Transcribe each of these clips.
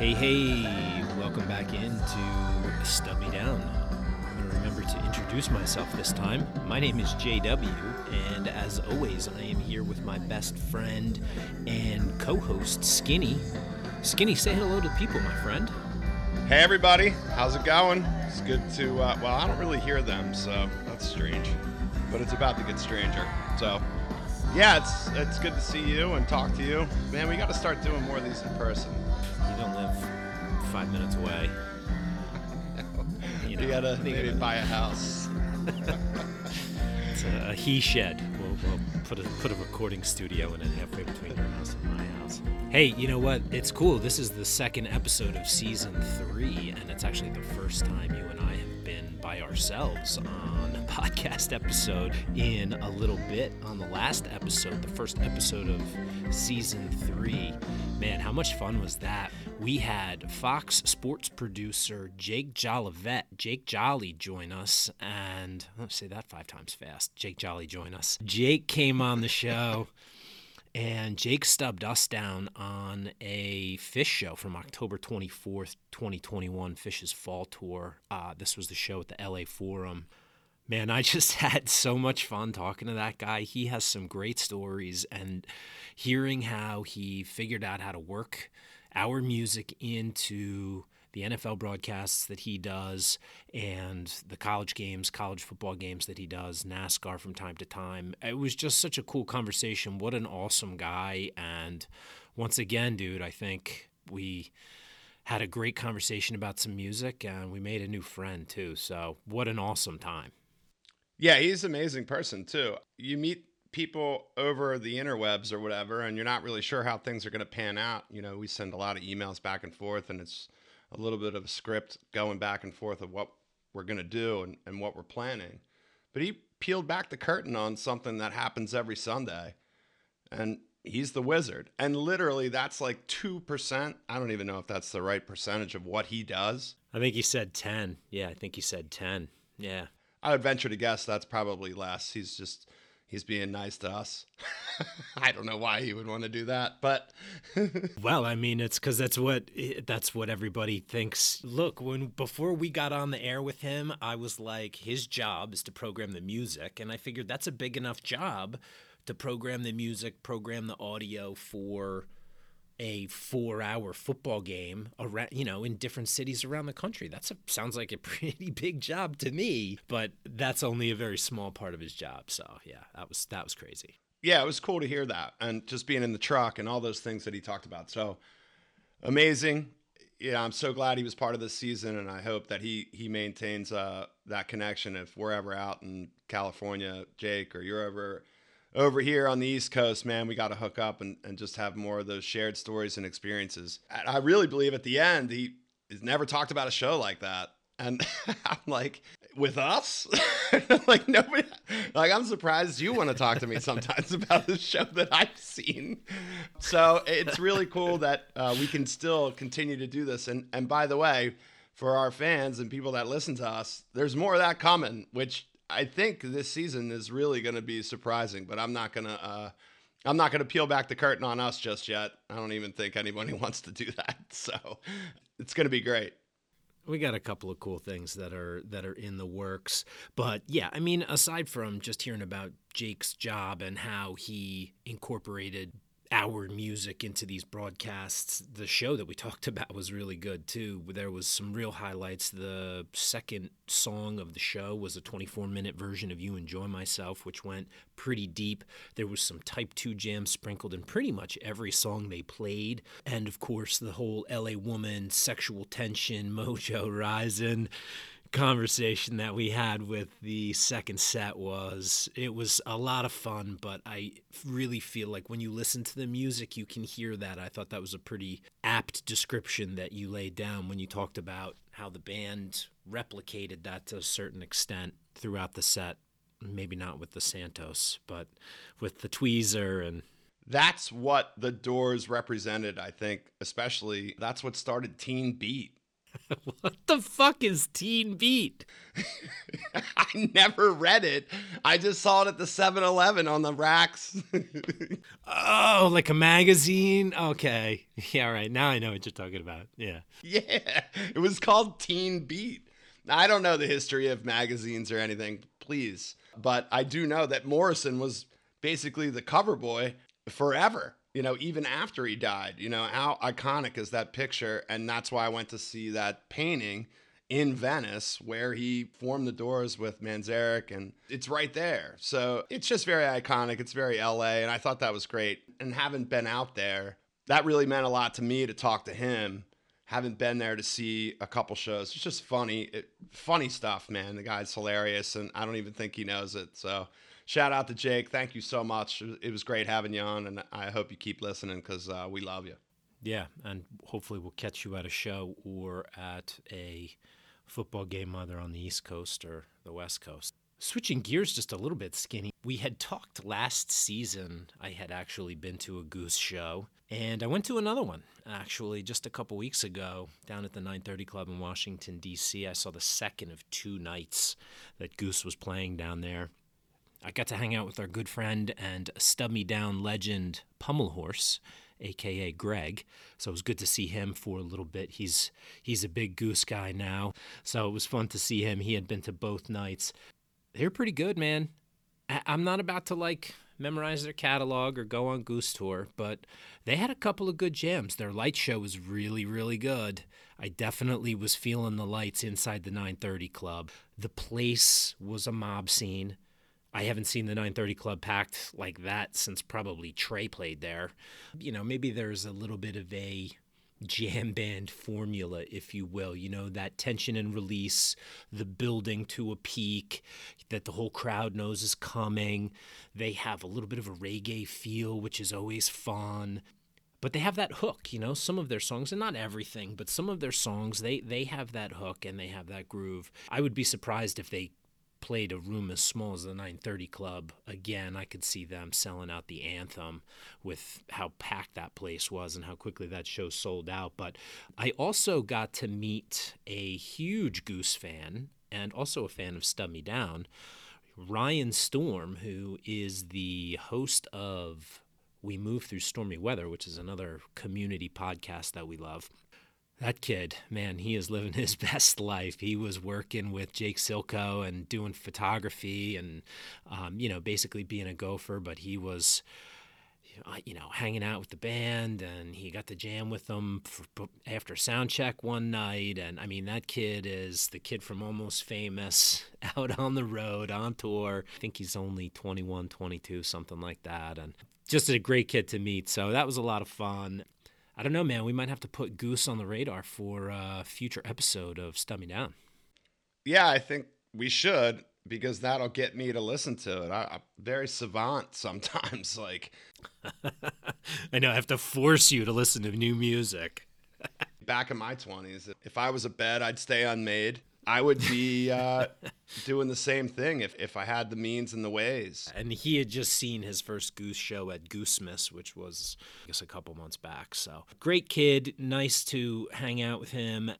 Hey, hey, welcome back into Stub Me Down. I'm going to remember to introduce myself this time. My name is JW, and as always, I am here with my best friend and co host, Skinny. Skinny, say hello to people, my friend. Hey, everybody, how's it going? It's good to, uh, well, I don't really hear them, so that's strange, but it's about to get stranger. So, yeah, it's it's good to see you and talk to you. Man, we got to start doing more of these in person. You five minutes away. You, know, gotta maybe buy a house. it's a, a, he shed. We'll, we'll put a put a recording studio in it halfway between your house and my house. Hey, you know what? It's cool. This is the second episode of season three, and it's actually the first time you and I have been by ourselves on a podcast episode in a little bit. On the last episode, the first episode of season three, man, how much fun was that? We had Fox sports producer Jake Jolivet, Jake Jolly, join us, and let's say that five times fast. Jake Jolly join us. Jake came on the show. And Jake stubbed us down on a Phish show from October 24th, 2021, Phish's Fall Tour. Uh, this was the show at the LA Forum. Man, I just had so much fun talking to that guy. He has some great stories, and hearing how he figured out how to work our music into the NFL broadcasts that he does and the college games, college football games that he does, NASCAR from time to time. It was just such a cool conversation. What an awesome guy. And once again, dude, I think we had a great conversation about some music and we made a new friend too. So, what an awesome time. Yeah, he's an amazing person too. You meet people over the interwebs or whatever and you're not really sure how things are going to pan out. You know, we send a lot of emails back and forth and it's a little bit of a script going back and forth of what we're going to do and, and what we're planning. But he peeled back the curtain on something that happens every Sunday. And he's the wizard. And literally, that's like 2%. I don't even know if that's the right percentage of what he does. I think he said 10. Yeah, I think he said 10. Yeah. I would venture to guess that's probably less. He's just he's being nice to us. I don't know why he would want to do that, but well, I mean, it's because that's what that's what everybody thinks. Look, when before we got on the air with him, I was like, his job is to program the music, and I figured that's a big enough job to program the music, program the audio for a four-hour football game around, you know, in different cities around the country. That sounds like a pretty big job to me, but that's only a very small part of his job. So yeah, that was that was crazy. Yeah, it was cool to hear that, and just being in the truck and all those things that he talked about. So amazing. Yeah, I'm so glad he was part of this season, and I hope that he he maintains uh, that connection. If we're ever out in California, Jake, or you're ever over here on the East Coast, man, we got to hook up and, and just have more of those shared stories and experiences. And I really believe at the end, he has never talked about a show like that. And I'm like, with us? like, nobody, like, I'm surprised you want to talk to me sometimes about the show that I've seen. So it's really cool that uh, we can still continue to do this. And, and by the way, for our fans and people that listen to us, there's more of that coming, which I think this season is really going to be surprising, but I'm not going to. Uh, I'm not going to peel back the curtain on us just yet. I don't even think anybody wants to do that. So it's going to be great. We got a couple of cool things that are that are in the works, but yeah, I mean, aside from just hearing about Jake's job and how he incorporated our music into these broadcasts. The show that we talked about was really good too. There was some real highlights. The second song of the show was a 24 minute version of You Enjoy Myself, which went pretty deep. There was some Type 2 jams sprinkled in pretty much every song they played. And of course, the whole LA Woman, sexual tension, mojo rising conversation that we had with the second set was it was a lot of fun but i really feel like when you listen to the music you can hear that. I thought that was a pretty apt description that you laid down when you talked about how the band replicated that to a certain extent throughout the set maybe not with the santos but with the tweezer and that's what the doors represented i think especially that's what started teen beat what the fuck is Teen Beat? I never read it. I just saw it at the 7 Eleven on the racks. Oh, like a magazine? Okay. Yeah, all right. Now I know what you're talking about. Yeah. Yeah. It was called Teen Beat. I don't know the history of magazines or anything, please. But I do know that Morrison was basically the cover boy forever, you know, even after he died. You know, how iconic is that picture? And that's why I went to see that painting in Venice where he formed the doors with Manzarek and it's right there. So it's just very iconic. It's very LA and I thought that was great. And haven't been out there, that really meant a lot to me to talk to him. Haven't been there to see a couple shows. It's just funny, it, funny stuff, man. The guy's hilarious, and I don't even think he knows it. So, shout out to Jake. Thank you so much. It was great having you on, and I hope you keep listening because uh, we love you. Yeah, and hopefully we'll catch you at a show or at a football game either on the East Coast or the West Coast. Switching gears just a little bit, Skinny. We had talked last season. I had actually been to a Goose show, and I went to another one actually just a couple weeks ago down at the 930 Club in Washington D.C. I saw the second of two nights that Goose was playing down there. I got to hang out with our good friend and stub me down legend Pummel Horse, aka Greg. So it was good to see him for a little bit. He's he's a big goose guy now. So it was fun to see him. He had been to both nights. They're pretty good, man. I- I'm not about to like memorize their catalog or go on Goose Tour, but they had a couple of good jams. Their light show was really, really good. I definitely was feeling the lights inside the 930 Club. The place was a mob scene. I haven't seen the 930 Club packed like that since probably Trey played there. You know, maybe there's a little bit of a jam band formula, if you will. You know, that tension and release, the building to a peak that the whole crowd knows is coming. They have a little bit of a reggae feel, which is always fun. But they have that hook, you know, some of their songs, and not everything, but some of their songs, they, they have that hook and they have that groove. I would be surprised if they played a room as small as the 930 Club again, I could see them selling out the anthem with how packed that place was and how quickly that show sold out. But I also got to meet a huge Goose fan and also a fan of Stub Me Down, Ryan Storm, who is the host of We Move Through Stormy Weather, which is another community podcast that we love. That kid, man, he is living his best life. He was working with Jake Silko and doing photography and, um, you know, basically being a gopher, but he was, you know, hanging out with the band and he got to jam with them for, after sound check one night. And I mean, that kid is the kid from Almost Famous out on the road on tour. I think he's only 21, 22, something like that. And just a great kid to meet. So that was a lot of fun. I don't know, man. We might have to put Goose on the radar for a future episode of Stub Me Down. Yeah, I think we should because that'll get me to listen to it. I, am very savant sometimes. Like, I know I have to force you to listen to new music. Back in my 20s, if I was a bed, I'd stay unmade. I would be uh, doing the same thing if, if I had the means and the ways. And he had just seen his first Goose show at Goosemas, which was, I guess, a couple months back. So great kid. Nice to hang out with him.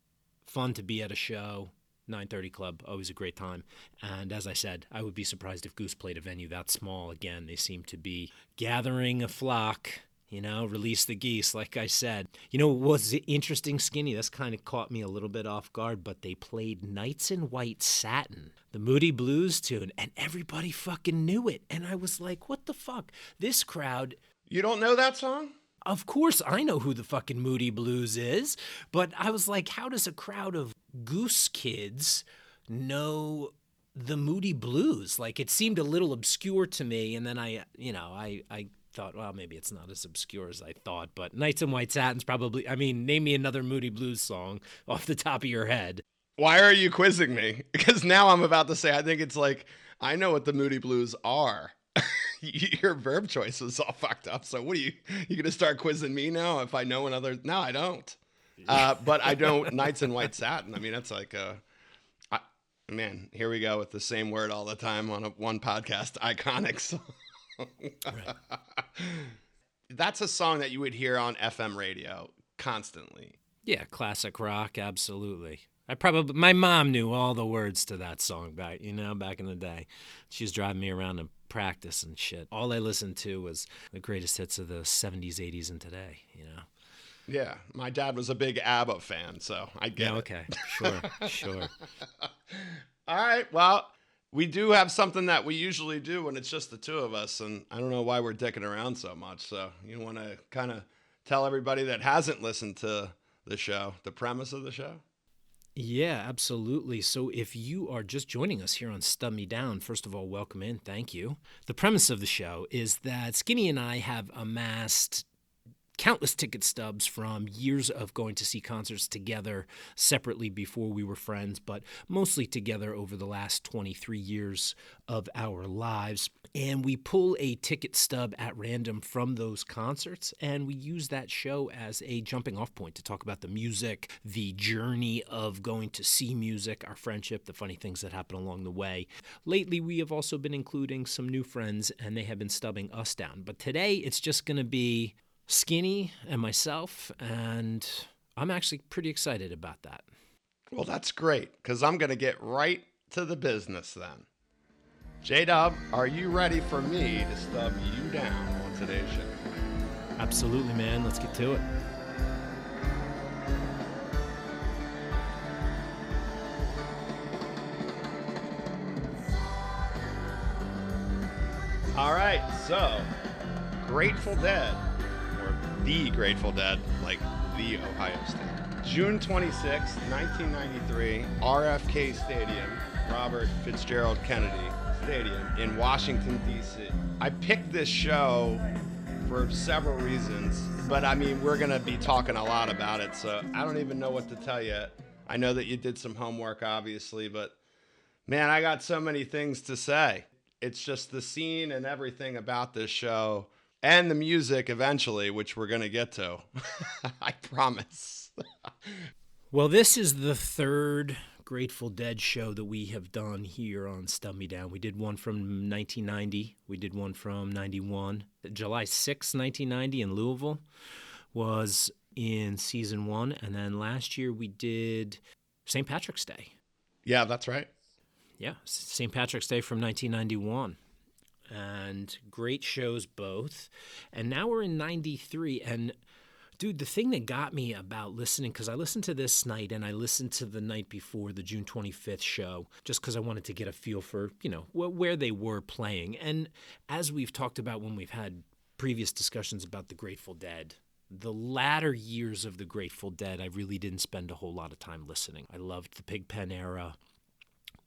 Fun to be at a show. 930 Club, always a great time. And as I said, I would be surprised if Goose played a venue that small again. They seem to be gathering a flock you know, release the geese, like I said. You know, was interesting, Skinny? This kind of caught me a little bit off guard, but they played Nights in White Satin, the Moody Blues tune, and everybody fucking knew it. And I was like, what the fuck? This crowd. You don't know that song? Of course, I know who the fucking Moody Blues is, but I was like, how does a crowd of goose kids know the Moody Blues? Like, it seemed a little obscure to me, and then I, you know, I, I thought, well, maybe it's not as obscure as I thought, but Nights in White Satin's probably, I mean, name me another Moody Blues song off the top of your head. Why are you quizzing me? Because now I'm about to say, I think it's like, I know what the Moody Blues are. your verb choice was all fucked up. So what are you, you going to start quizzing me now if I know another? No, I don't. Uh, but I don't Nights in White Satin. I mean, that's like a, I, man, here we go with the same word all the time on a one podcast. Iconic song. That's a song that you would hear on FM radio constantly. Yeah, classic rock, absolutely. I probably my mom knew all the words to that song back, you know, back in the day. She was driving me around to practice and shit. All I listened to was the greatest hits of the 70s, 80s, and today, you know. Yeah, my dad was a big ABBA fan, so I get yeah, it. okay, sure, sure. All right, well, we do have something that we usually do when it's just the two of us, and I don't know why we're dicking around so much. So you want to kind of tell everybody that hasn't listened to the show the premise of the show? Yeah, absolutely. So if you are just joining us here on Stub Me Down, first of all, welcome in. Thank you. The premise of the show is that Skinny and I have amassed countless ticket stubs from years of going to see concerts together separately before we were friends, but mostly together over the last 23 years of our lives. And we pull a ticket stub at random from those concerts, and we use that show as a jumping off point to talk about the music, the journey of going to see music, our friendship, the funny things that happen along the way. Lately, we have also been including some new friends, and they have been stubbing us down. But today, it's just going to be Skinny and myself, and I'm actually pretty excited about that. Well, that's great because I'm going to get right to the business then. J Dub, are you ready for me to stub you down on today's show? Absolutely, man. Let's get to it. All right, so Grateful Dead, or the Grateful Dead, like the Ohio State. June 26, 1993, RFK Stadium, Robert Fitzgerald Kennedy Stadium in Washington, D.C. I picked this show for several reasons, but I mean, we're going to be talking a lot about it, so I don't even know what to tell you. I know that you did some homework, obviously, but man, I got so many things to say. It's just the scene and everything about this show and the music eventually, which we're going to get to. I promise. well, this is the third Grateful Dead show that we have done here on Stub Me Down. We did one from 1990, we did one from 91. July 6, 1990 in Louisville was in season one. And then last year we did St. Patrick's Day. Yeah, that's right. Yeah, St. Patrick's Day from 1991 and great shows both. And now we're in 93 and dude, the thing that got me about listening cuz I listened to this night and I listened to the night before the June 25th show just cuz I wanted to get a feel for, you know, wh- where they were playing. And as we've talked about when we've had previous discussions about the Grateful Dead, the latter years of the Grateful Dead, I really didn't spend a whole lot of time listening. I loved the Pigpen era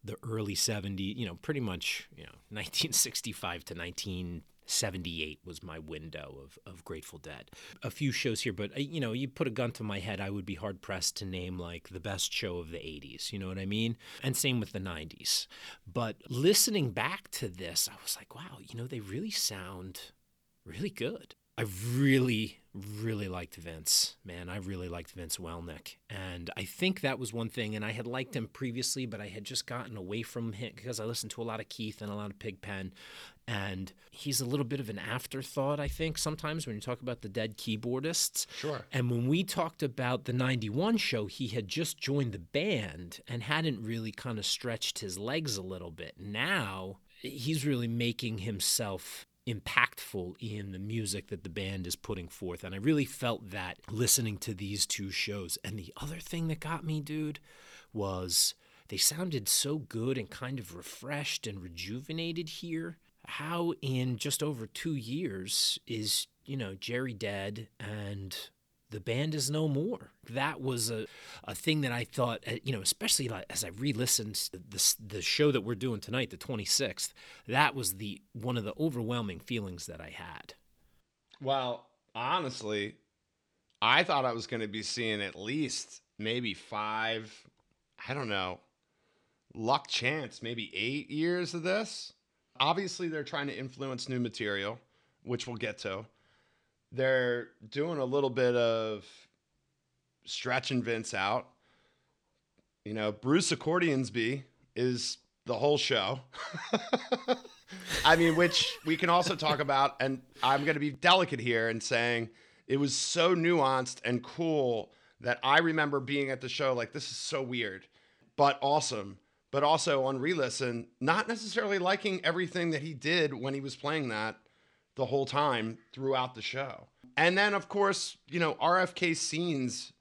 the early 70s, you know, pretty much, you know, 1965 to 1978 was my window of, of Grateful Dead. A few shows here, but, uh, you know, you put a gun to my head, I would be hard pressed to name like the best show of the 80s, you know what I mean? And same with the 90s. But listening back to this, I was like, wow, you know, they really sound really good. I really, really liked Vince, man. I really liked Vince Welnick. And I think that was one thing. And I had liked him previously, but I had just gotten away from him because I listened to a lot of Keith and a lot of Pigpen. And he's a little bit of an afterthought, I think, sometimes when you talk about the dead keyboardists. Sure. And when we talked about the 91 show, he had just joined the band and hadn't really kind of stretched his legs a little bit. Now he's really making himself impactful in the music that the band is putting forth. And I really felt that listening to these two shows. And the other thing that got me, dude, was they sounded so good and kind of refreshed and rejuvenated here. How in just over two years is, you know, Jerry dead and the band is no more. That was a, a thing that I thought, uh, you know, especially as I re-listened to the show that we're doing tonight, the 26th. That was the one of the overwhelming feelings that I had. Well, honestly, I thought I was going to be seeing at least maybe five, I don't know, luck chance, maybe eight years of this. Obviously, they're trying to influence new material, which we'll get to they're doing a little bit of stretching Vince out. You know, Bruce Accordionsby is the whole show. I mean, which we can also talk about, and I'm going to be delicate here and saying it was so nuanced and cool that I remember being at the show like, this is so weird. but awesome. But also on re-listen, not necessarily liking everything that he did when he was playing that the whole time throughout the show. And then of course, you know, RFK scenes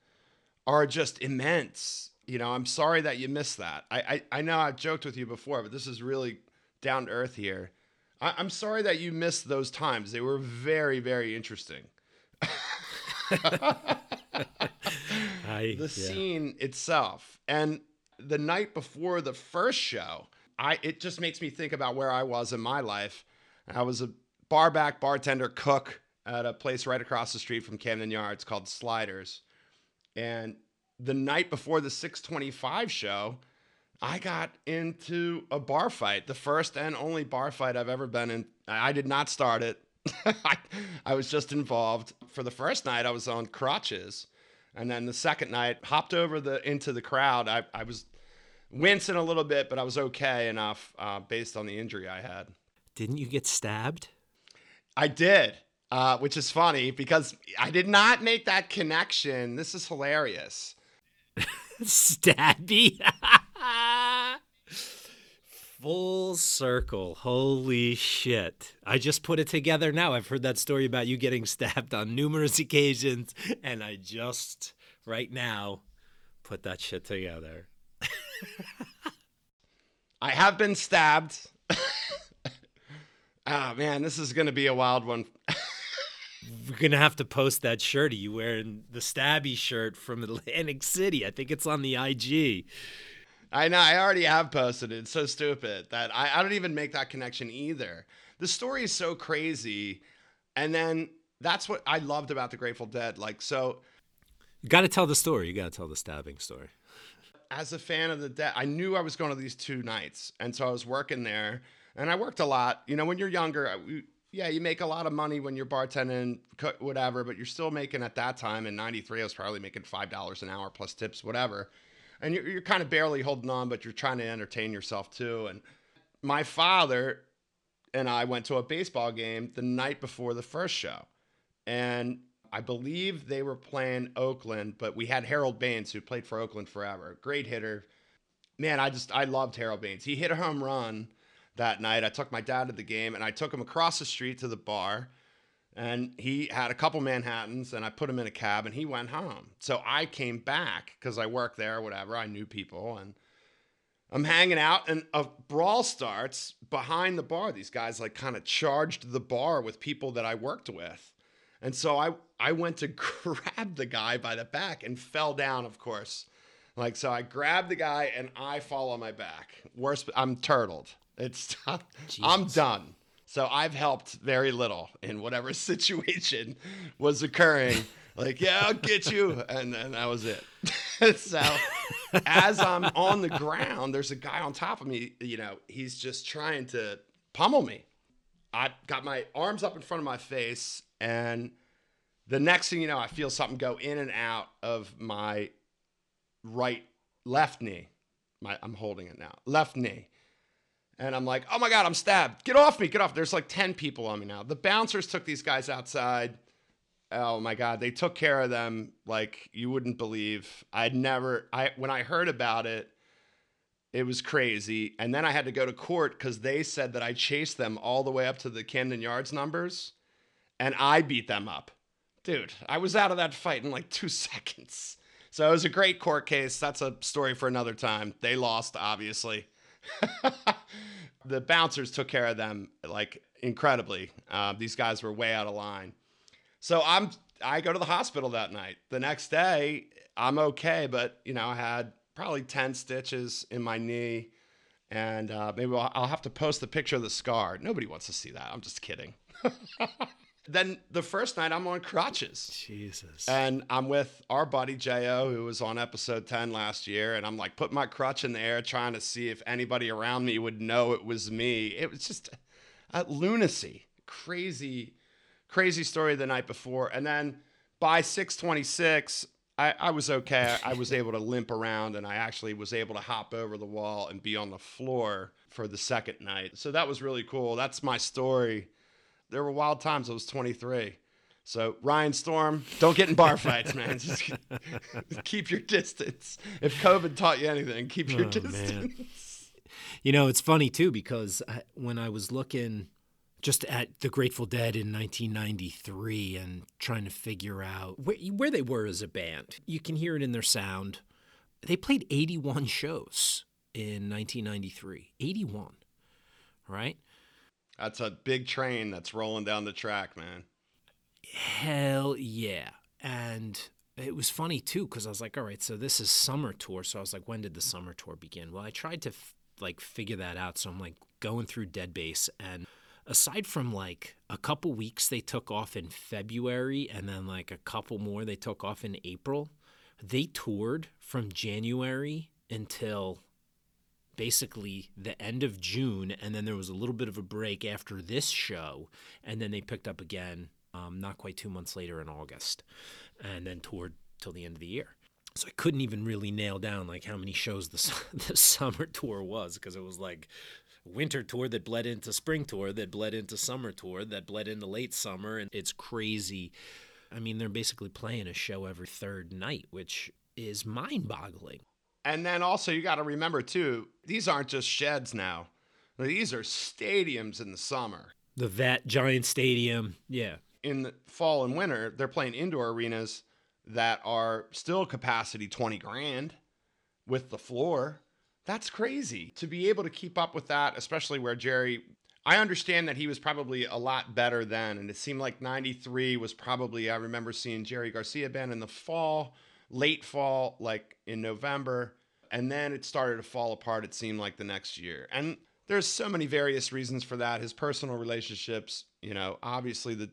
are just immense. You know, I'm sorry that you missed that. I I, I know I've joked with you before, but this is really down to earth here. I, I'm sorry that you missed those times. They were very, very interesting. I, the yeah. scene itself and the night before the first show i it just makes me think about where i was in my life i was a barback bartender cook at a place right across the street from camden yards called sliders and the night before the 625 show i got into a bar fight the first and only bar fight i've ever been in i did not start it I, I was just involved for the first night i was on crutches and then the second night, hopped over the into the crowd. I, I was wincing a little bit, but I was okay enough uh, based on the injury I had. Didn't you get stabbed? I did, uh, which is funny because I did not make that connection. This is hilarious. Stabby. Full circle. Holy shit. I just put it together now. I've heard that story about you getting stabbed on numerous occasions, and I just, right now, put that shit together. I have been stabbed. Ah, man, this is going to be a wild one. We're going to have to post that shirt you wearing the stabby shirt from Atlantic City. I think it's on the IG. I know. I already have posted it. It's so stupid that I, I don't even make that connection either. The story is so crazy. And then that's what I loved about the Grateful Dead. Like, so You got to tell the story. You got to tell the stabbing story. as a fan of the Dead, I knew I was going to these two nights. And so I was working there and I worked a lot. You know, when you're younger, uh, I- yeah, you make a lot of money when you're bartending, whatever, but you're still making at that time in 93, I was probably making $5 an hour plus tips, whatever. And you're, you're kind of barely holding on, but you're trying to entertain yourself too. And my father and I went to a baseball game the night before the first show. And I believe they were playing Oakland, but we had Harold Baines who played for Oakland forever. Great hitter. Man, I just I loved Harold Baines. He hit a home run that night. I took my dad to the game and I took him across the street to the bar. And he had a couple Manhattans and I put him in a cab and he went home. So I came back because I worked there, whatever. I knew people and I'm hanging out and a brawl starts behind the bar. These guys like kind of charged the bar with people that I worked with. And so I I went to grab the guy by the back and fell down, of course. Like so I grabbed the guy and I fall on my back. Worse I'm turtled. It's I'm done. So I've helped very little in whatever situation was occurring. Like, yeah, I'll get you. And then that was it. so as I'm on the ground, there's a guy on top of me, you know, he's just trying to pummel me. I got my arms up in front of my face, and the next thing you know, I feel something go in and out of my right left knee. My I'm holding it now. Left knee. And I'm like, oh my God, I'm stabbed. Get off me, get off. There's like 10 people on me now. The bouncers took these guys outside. Oh my God, they took care of them like you wouldn't believe. I'd never, I when I heard about it, it was crazy. And then I had to go to court because they said that I chased them all the way up to the Camden Yards numbers and I beat them up. Dude, I was out of that fight in like two seconds. So it was a great court case. That's a story for another time. They lost, obviously. the bouncers took care of them like incredibly. Uh, these guys were way out of line. So I'm I go to the hospital that night. The next day, I'm okay, but you know I had probably ten stitches in my knee, and uh, maybe I'll, I'll have to post the picture of the scar. Nobody wants to see that. I'm just kidding. then the first night, I'm on crutches. Jesus. And I'm with our buddy Jo, who was on episode 10 last year. And I'm like putting my crutch in the air, trying to see if anybody around me would know it was me. It was just a lunacy, crazy, crazy story the night before. And then by 626, I, I was okay. I was able to limp around and I actually was able to hop over the wall and be on the floor for the second night. So that was really cool. That's my story. There were wild times. I was 23. So Ryan Storm, don't get in bar fights, man. Just keep your distance. If COVID taught you anything, keep your oh, distance. Man. You know, it's funny too because I, when I was looking just at the Grateful Dead in 1993 and trying to figure out where, where they were as a band, you can hear it in their sound. They played 81 shows in 1993. 81, right? That's a big train that's rolling down the track, man. Hell yeah. And it was funny too because I was like, all right, so this is summer tour. So I was like, when did the summer tour begin? Well, I tried to f- like figure that out. So I'm like going through Dead Base and aside from like a couple weeks they took off in February and then like a couple more they took off in April, they toured from January until basically the end of June, and then there was a little bit of a break after this show, and then they picked up again um, not quite two months later in August, and then toured till the end of the year. So I couldn't even really nail down like how many shows the the summer tour was because it was like winter tour that bled into spring tour that bled into summer tour that bled into late summer, and it's crazy. I mean, they're basically playing a show every third night, which is mind-boggling. And then also you got to remember too, these aren't just sheds now. These are stadiums in the summer. The Vet Giant Stadium, yeah. In the fall and winter, they're playing indoor arenas that are still capacity 20 grand with the floor. That's crazy. To be able to keep up with that, especially where Jerry I understand that he was probably a lot better then and it seemed like 93 was probably I remember seeing Jerry Garcia band in the fall late fall, like in November, and then it started to fall apart. It seemed like the next year, and there's so many various reasons for that. His personal relationships, you know, obviously the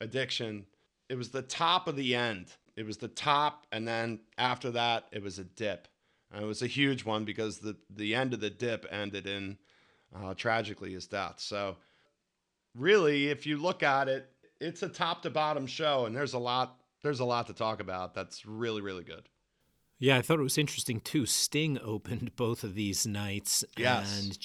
addiction. It was the top of the end. It was the top, and then after that, it was a dip. And it was a huge one because the the end of the dip ended in uh, tragically his death. So, really, if you look at it, it's a top to bottom show, and there's a lot there's a lot to talk about. That's really, really good. Yeah, I thought it was interesting too. Sting opened both of these nights. Yes. And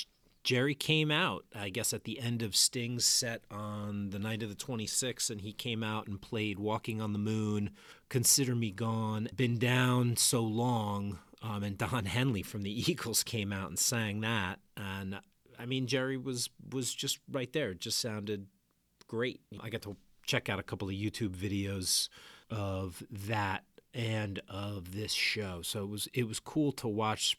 Jerry came out, I guess, at the end of Sting's set on the night of the 26th, and he came out and played Walking on the Moon, Consider Me Gone, Been Down So Long. Um, and Don Henley from the Eagles came out and sang that. And I mean, Jerry was was just right there. It just sounded great. I got to check out a couple of YouTube videos of that and of this show. So it was it was cool to watch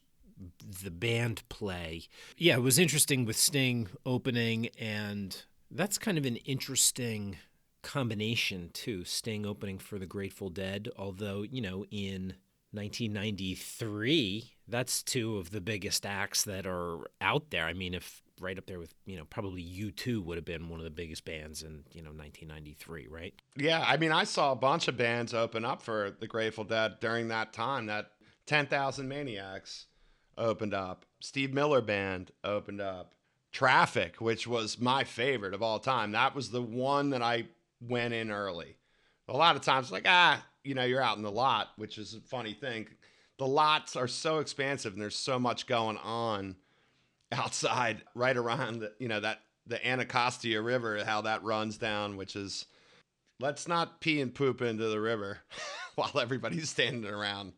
the band play. Yeah, it was interesting with Sting opening and that's kind of an interesting combination too. Sting opening for the Grateful Dead, although, you know, in 1993, that's two of the biggest acts that are out there. I mean, if right up there with you know probably U2 would have been one of the biggest bands in you know 1993, right? Yeah, I mean I saw a bunch of bands open up for the Grateful Dead during that time. That 10,000 Maniacs opened up. Steve Miller Band opened up. Traffic, which was my favorite of all time. That was the one that I went in early. A lot of times, like ah, you know, you're out in the lot, which is a funny thing. The lots are so expansive and there's so much going on outside right around the, you know that the Anacostia River, how that runs down, which is let's not pee and poop into the river while everybody's standing around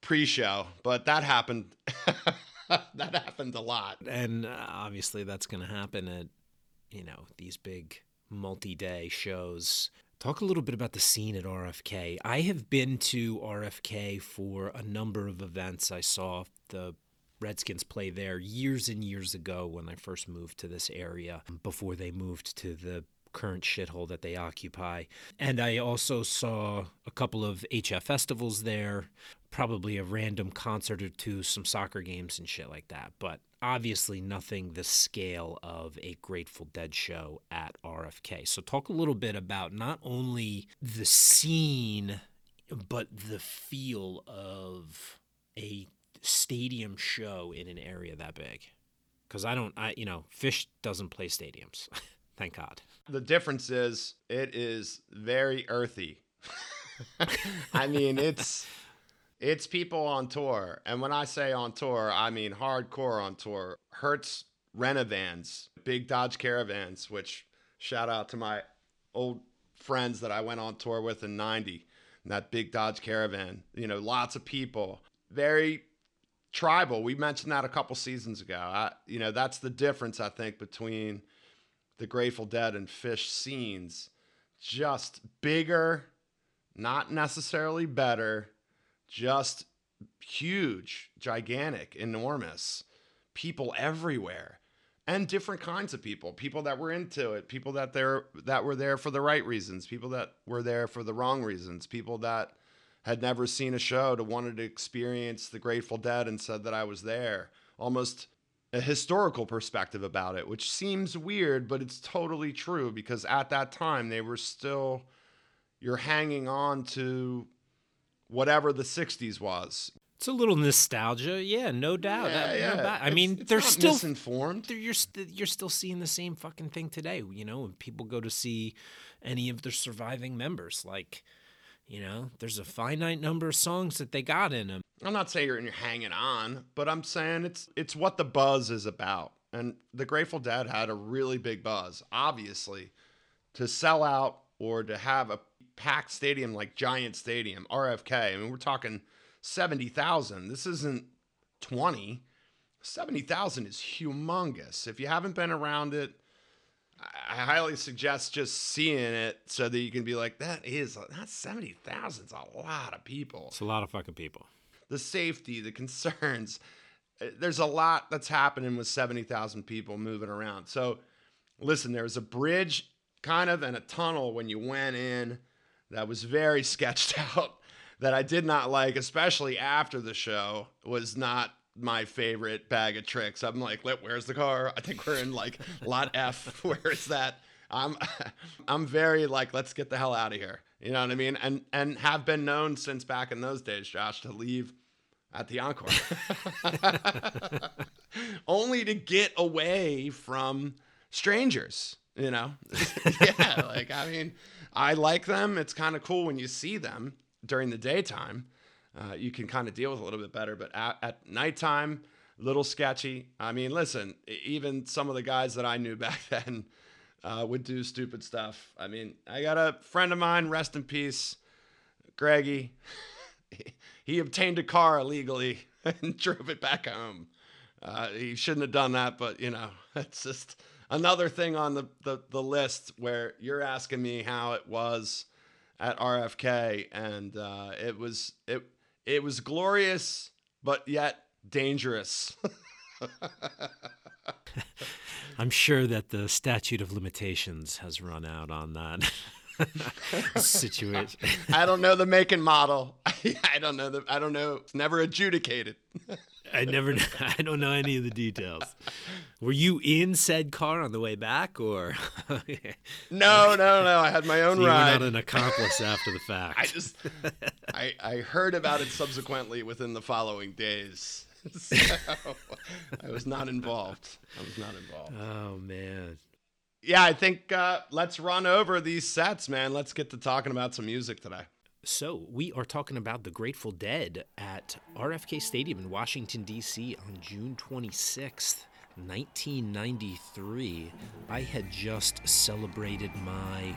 pre-show, but that happened. that happened a lot, and uh, obviously that's going to happen at you know these big multi-day shows. Talk a little bit about the scene at RFK. I have been to RFK for a number of events. I saw the Redskins play there years and years ago when I first moved to this area before they moved to the current shithole that they occupy. And I also saw a couple of HF festivals there, probably a random concert or two, some soccer games and shit like that. But obviously nothing the scale of a Grateful Dead show at RFK. So talk a little bit about not only the scene but the feel of a stadium show in an area that big because I don't, I you know, Phish doesn't play stadiums. Thank God. The difference is it is very earthy. I mean, it's it's people on tour, and when I say on tour, I mean hardcore on tour. Hertz Renavans, big Dodge Caravans, which shout out to my old friends that I went on tour with in 90 in that big Dodge Caravan. You know, lots of people. Very tribal. We mentioned that a couple seasons ago. I, you know, that's the difference I think between the Grateful Dead and Phish scenes. Just bigger, not necessarily better, just huge, gigantic, enormous. People everywhere. And different kinds of people, people that were into it, people that they're that were there for the right reasons, people that were there for the wrong reasons, people that had never seen a show to wanted to experience the Grateful Dead and said that I was there. Almost a historical perspective about it, which seems weird, but it's totally true because at that time they were still you're hanging on to whatever the 60s was. It's a little nostalgia, yeah, no doubt. Yeah, That- no yeah. ba- I It's- mean, it's they're not still misinformed. they're- you're st- you're still seeing the same fucking thing today. You know, when people go to see any of their surviving members, like, you know, there's a finite number of songs that they got in them. I'm not saying you're, hanging on, but I'm saying it's it's what the buzz is about. And the Grateful Dead had a really big buzz, obviously, to sell out or to have a packed stadium like Giant Stadium, RFK. I mean, we're talking 70,000. This isn't 20. 70,000 is humongous. If you haven't been around it, I highly suggest just seeing it so that you can be like, that is, that's 70,000 is a lot of people It's a lot of fucking people. the safety, the concerns. Uh, There's a lot that's happening with 70,000 people moving around. So, listen, there was a bridge kind of and a tunnel when you went in that was very sketched out that I did not like, especially after the show, was not my favorite bag of tricks. I'm like, "Let- where's the car? I think we're in like lot F. Where is that? I'm I'm very like, let's get the hell out of here. You know what I mean? And and have been known since back in those days, Josh, to leave at the encore. Only to get away from strangers, you know? yeah, like I mean, I like them. It's kind of cool when you see them during the daytime. Uh, you can kind of deal with a little bit better, but at, at nighttime, a little sketchy. I mean, listen, even some of the guys that I knew back then uh, would do stupid stuff. I mean, I got a friend of mine, rest in peace, Greggy. he obtained a car illegally and drove it back home. Uh, he shouldn't have done that, but you know, it's just another thing on the, the, the list where you're asking me how it was at RFK, and uh, it was it it was glorious, but yet dangerous. I'm sure that the statute of limitations has run out on that situation. I don't know the make and model. I don't know the I don't know. It's never adjudicated. I never, I don't know any of the details. Were you in said car on the way back, or No, no, no. I had my own were ride. not an accomplice after the fact? I just I I heard about it subsequently within the following days. So I was not involved. I was not involved. oh man, Yeah, I think uh, let's run over these sets, man. Let's get to talking about some music today. So, we are talking about the Grateful Dead at RFK Stadium in Washington, D.C. on June 26th, 1993. I had just celebrated my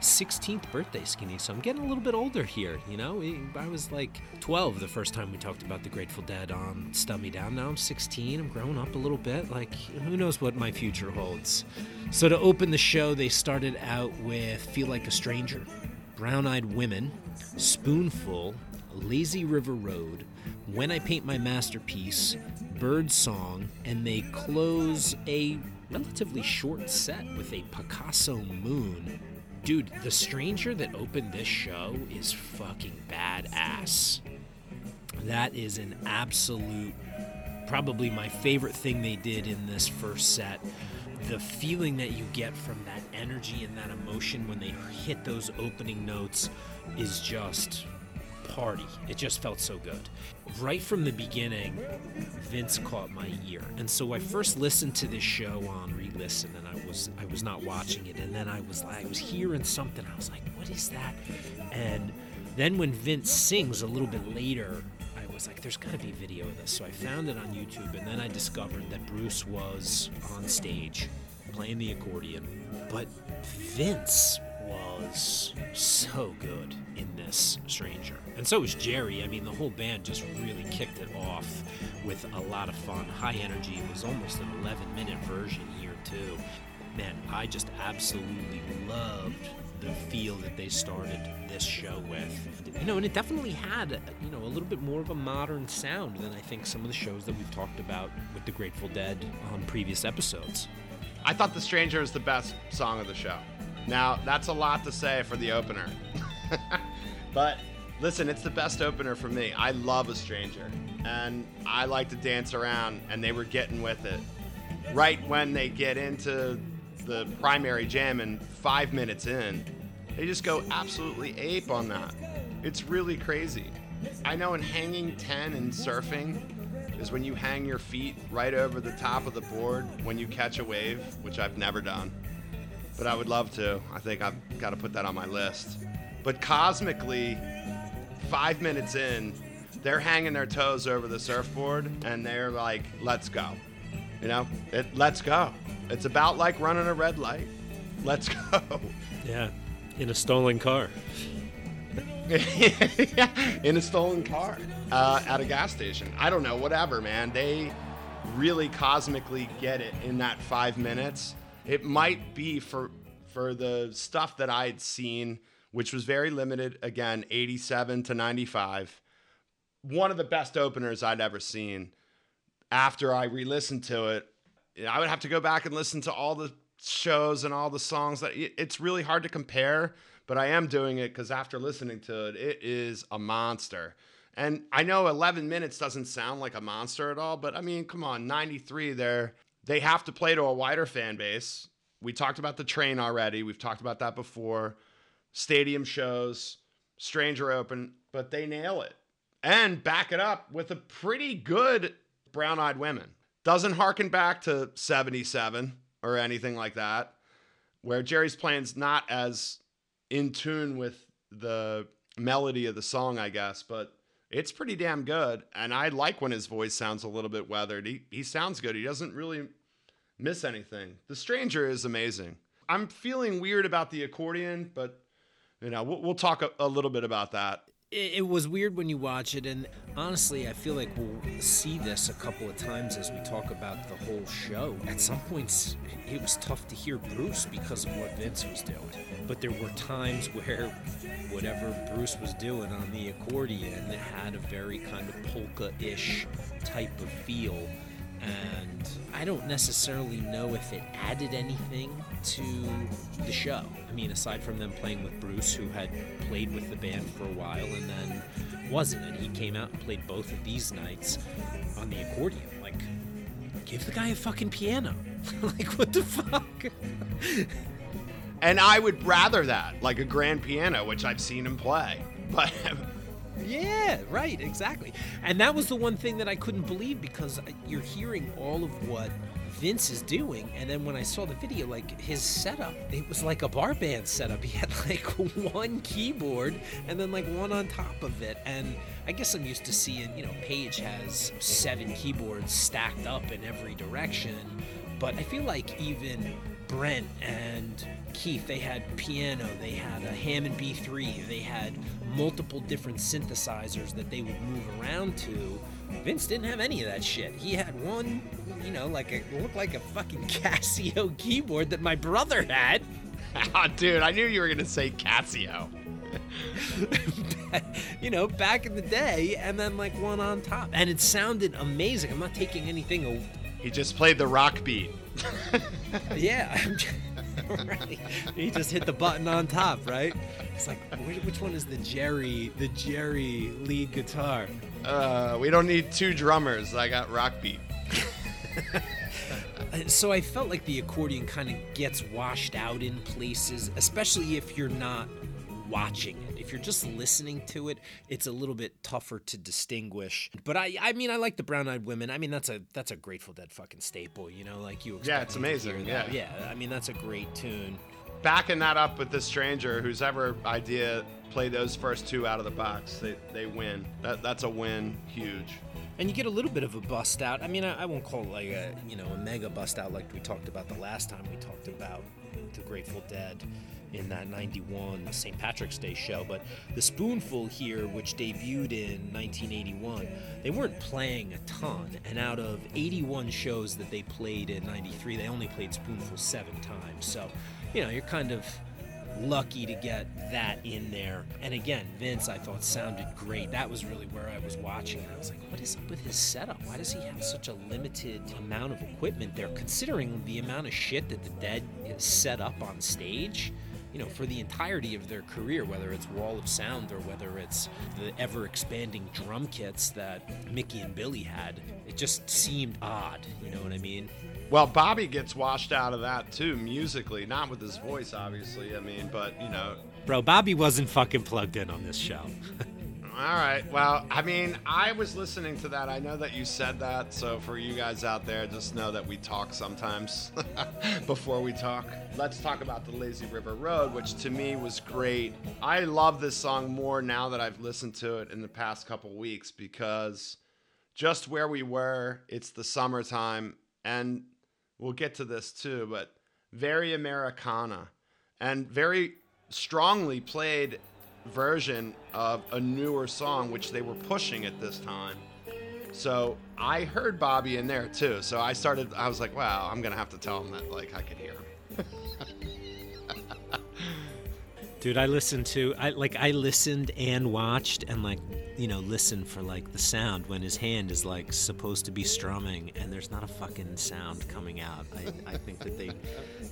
16th birthday, Skinny, so I'm getting a little bit older here, you know? I was like 12 the first time we talked about the Grateful Dead on Stub Down. Now I'm 16, I'm growing up a little bit. Like, who knows what my future holds? So, to open the show, they started out with Feel Like a Stranger. Brown Eyed Women, Spoonful, Lazy River Road, When I Paint My Masterpiece, Bird Song, and they close a relatively short set with a Picasso Moon. Dude, the stranger that opened this show is fucking badass. That is an absolute, probably my favorite thing they did in this first set. The feeling that you get from that energy and that emotion when they hit those opening notes is just party. It just felt so good. Right from the beginning, Vince caught my ear. And so I first listened to this show on re-listen and I was I was not watching it and then I was like I was hearing something. I was like, "What is that?" And then when Vince sings a little bit later, I was like, there's got to be video of this. So I found it on YouTube, and then I discovered that Bruce was on stage playing the accordion. But Vince was so good in this Stranger. And so was Jerry. I mean, the whole band just really kicked it off with a lot of fun. High energy. It was almost an 11 minute version here, too. Man, I just absolutely loved the feel that they started this show with. You know, and it definitely had, you know, a little bit more of a modern sound than I think some of the shows that we've talked about with the Grateful Dead on previous episodes. I thought The Stranger was the best song of the show. Now, that's a lot to say for the opener. but listen, it's the best opener for me. I love A Stranger. And I like to dance around, and they were getting with it. Right when they get into the primary jam and five minutes in, they just go absolutely ape on that. It's really crazy. I know in hanging 10 and surfing is when you hang your feet right over the top of the board when you catch a wave, which I've never done. But I would love to. I think I've got to put that on my list. But cosmically, five minutes in, they're hanging their toes over the surfboard and they're like, let's go. You know, it, let's go. It's about like running a red light. Let's go. Yeah, in a stolen car. in a stolen car uh, at a gas station. I don't know, whatever, man. They really cosmically get it in that five minutes. It might be for for the stuff that I'd seen, which was very limited. Again, 87 to 95. One of the best openers I'd ever seen. After I re-listened to it, I would have to go back and listen to all the shows and all the songs that it's really hard to compare but I am doing it because after listening to it, it is a monster. And I know 11 minutes doesn't sound like a monster at all, but I mean, come on, 93 there. They have to play to a wider fan base. We talked about the train already. We've talked about that before. Stadium shows, Stranger Open, but they nail it and back it up with a pretty good Brown Eyed Women. Doesn't harken back to 77 or anything like that, where Jerry's playing's not as in tune with the melody of the song, I guess, but it's pretty damn good. And I like when his voice sounds a little bit weathered. He, he sounds good. He doesn't really miss anything. The Stranger is amazing. I'm feeling weird about the accordion, but you know, we'll, we'll talk a, a little bit about that it, was weird when you watch it, and honestly, I feel like we'll see this a couple of times as we talk about the whole show. At some points, it was tough to hear Bruce because of what Vince was doing. But there were times where whatever Bruce was doing on the accordion had a very kind of polka ish type of feel and I don't necessarily know if it added anything to the show. I mean, aside from them playing with Bruce, who had played with the band for a while and then wasn't, and he came out and played both of these nights on the accordion. Like, give the guy a fucking piano. like, what the fuck? and I would rather that, like a grand piano, which I've seen him play. But yeah, right, exactly. And that was the one thing that I couldn't believe because you're hearing all of what Vince is doing, and then when I saw the video, like his setup, it was like a bar band setup. He had like one keyboard and then like one on top of it. And I guess I'm used to seeing, you know, Page has seven keyboards stacked up in every direction, but I feel like even Brent and Keith, they had piano, they had a Hammond B3, they had multiple different synthesizers that they would move around to. Vince didn't have any of that shit. He had one, you know, like a looked like a fucking Casio keyboard that my brother had. oh, dude, I knew you were gonna say Casio. you know, back in the day, and then like one on top, and it sounded amazing. I'm not taking anything. Away. He just played the rock beat. yeah. right. He just hit the button on top, right? It's like, which one is the Jerry, the Jerry lead guitar? Uh, we don't need two drummers. I got rock beat. so I felt like the accordion kind of gets washed out in places, especially if you're not watching it. You're just listening to it, it's a little bit tougher to distinguish. But I, I mean, I like the Brown Eyed Women. I mean, that's a that's a Grateful Dead fucking staple. You know, like you. Yeah, it's amazing. Yeah, yeah. I mean, that's a great tune. Backing that up with the stranger, whose ever idea play those first two out of the box, they they win. That that's a win, huge. and you get a little bit of a bust out. I mean, I, I, won't call it like a you know a mega bust out like we talked about the last time we talked about the Grateful Dead in that 91 St. Patrick's Day show. But the Spoonful here, which debuted in 1981, they weren't playing a ton. And out of 81 shows that they played in 93, they only played Spoonful seven times. So, you know, you're kind of lucky to get that in there. And again, Vince, I thought sounded great. That was really where I was watching, and I was like, what is up with his setup? Why does he have such a limited amount of equipment there, considering the amount of shit that the Dead set up on stage? You know, for the entirety of their career, whether it's Wall of Sound or whether it's the ever expanding drum kits that Mickey and Billy had, it just seemed odd. You know what I mean? Well, Bobby gets washed out of that too, musically, not with his voice, obviously. I mean, but you know, bro, Bobby wasn't fucking plugged in on this show. All right. Well, I mean, I was listening to that. I know that you said that. So for you guys out there, just know that we talk sometimes before we talk. Let's talk about the Lazy River Road, which to me was great. I love this song more now that I've listened to it in the past couple weeks because just where we were, it's the summertime, and we'll get to this too, but very Americana and very strongly played version of a newer song, which they were pushing at this time. So I heard Bobby in there too. So I started, I was like, wow, I'm going to have to tell him that, like, I could hear him. Dude, I listened to I like I listened and watched and like you know listened for like the sound when his hand is like supposed to be strumming and there's not a fucking sound coming out. I, I think that they,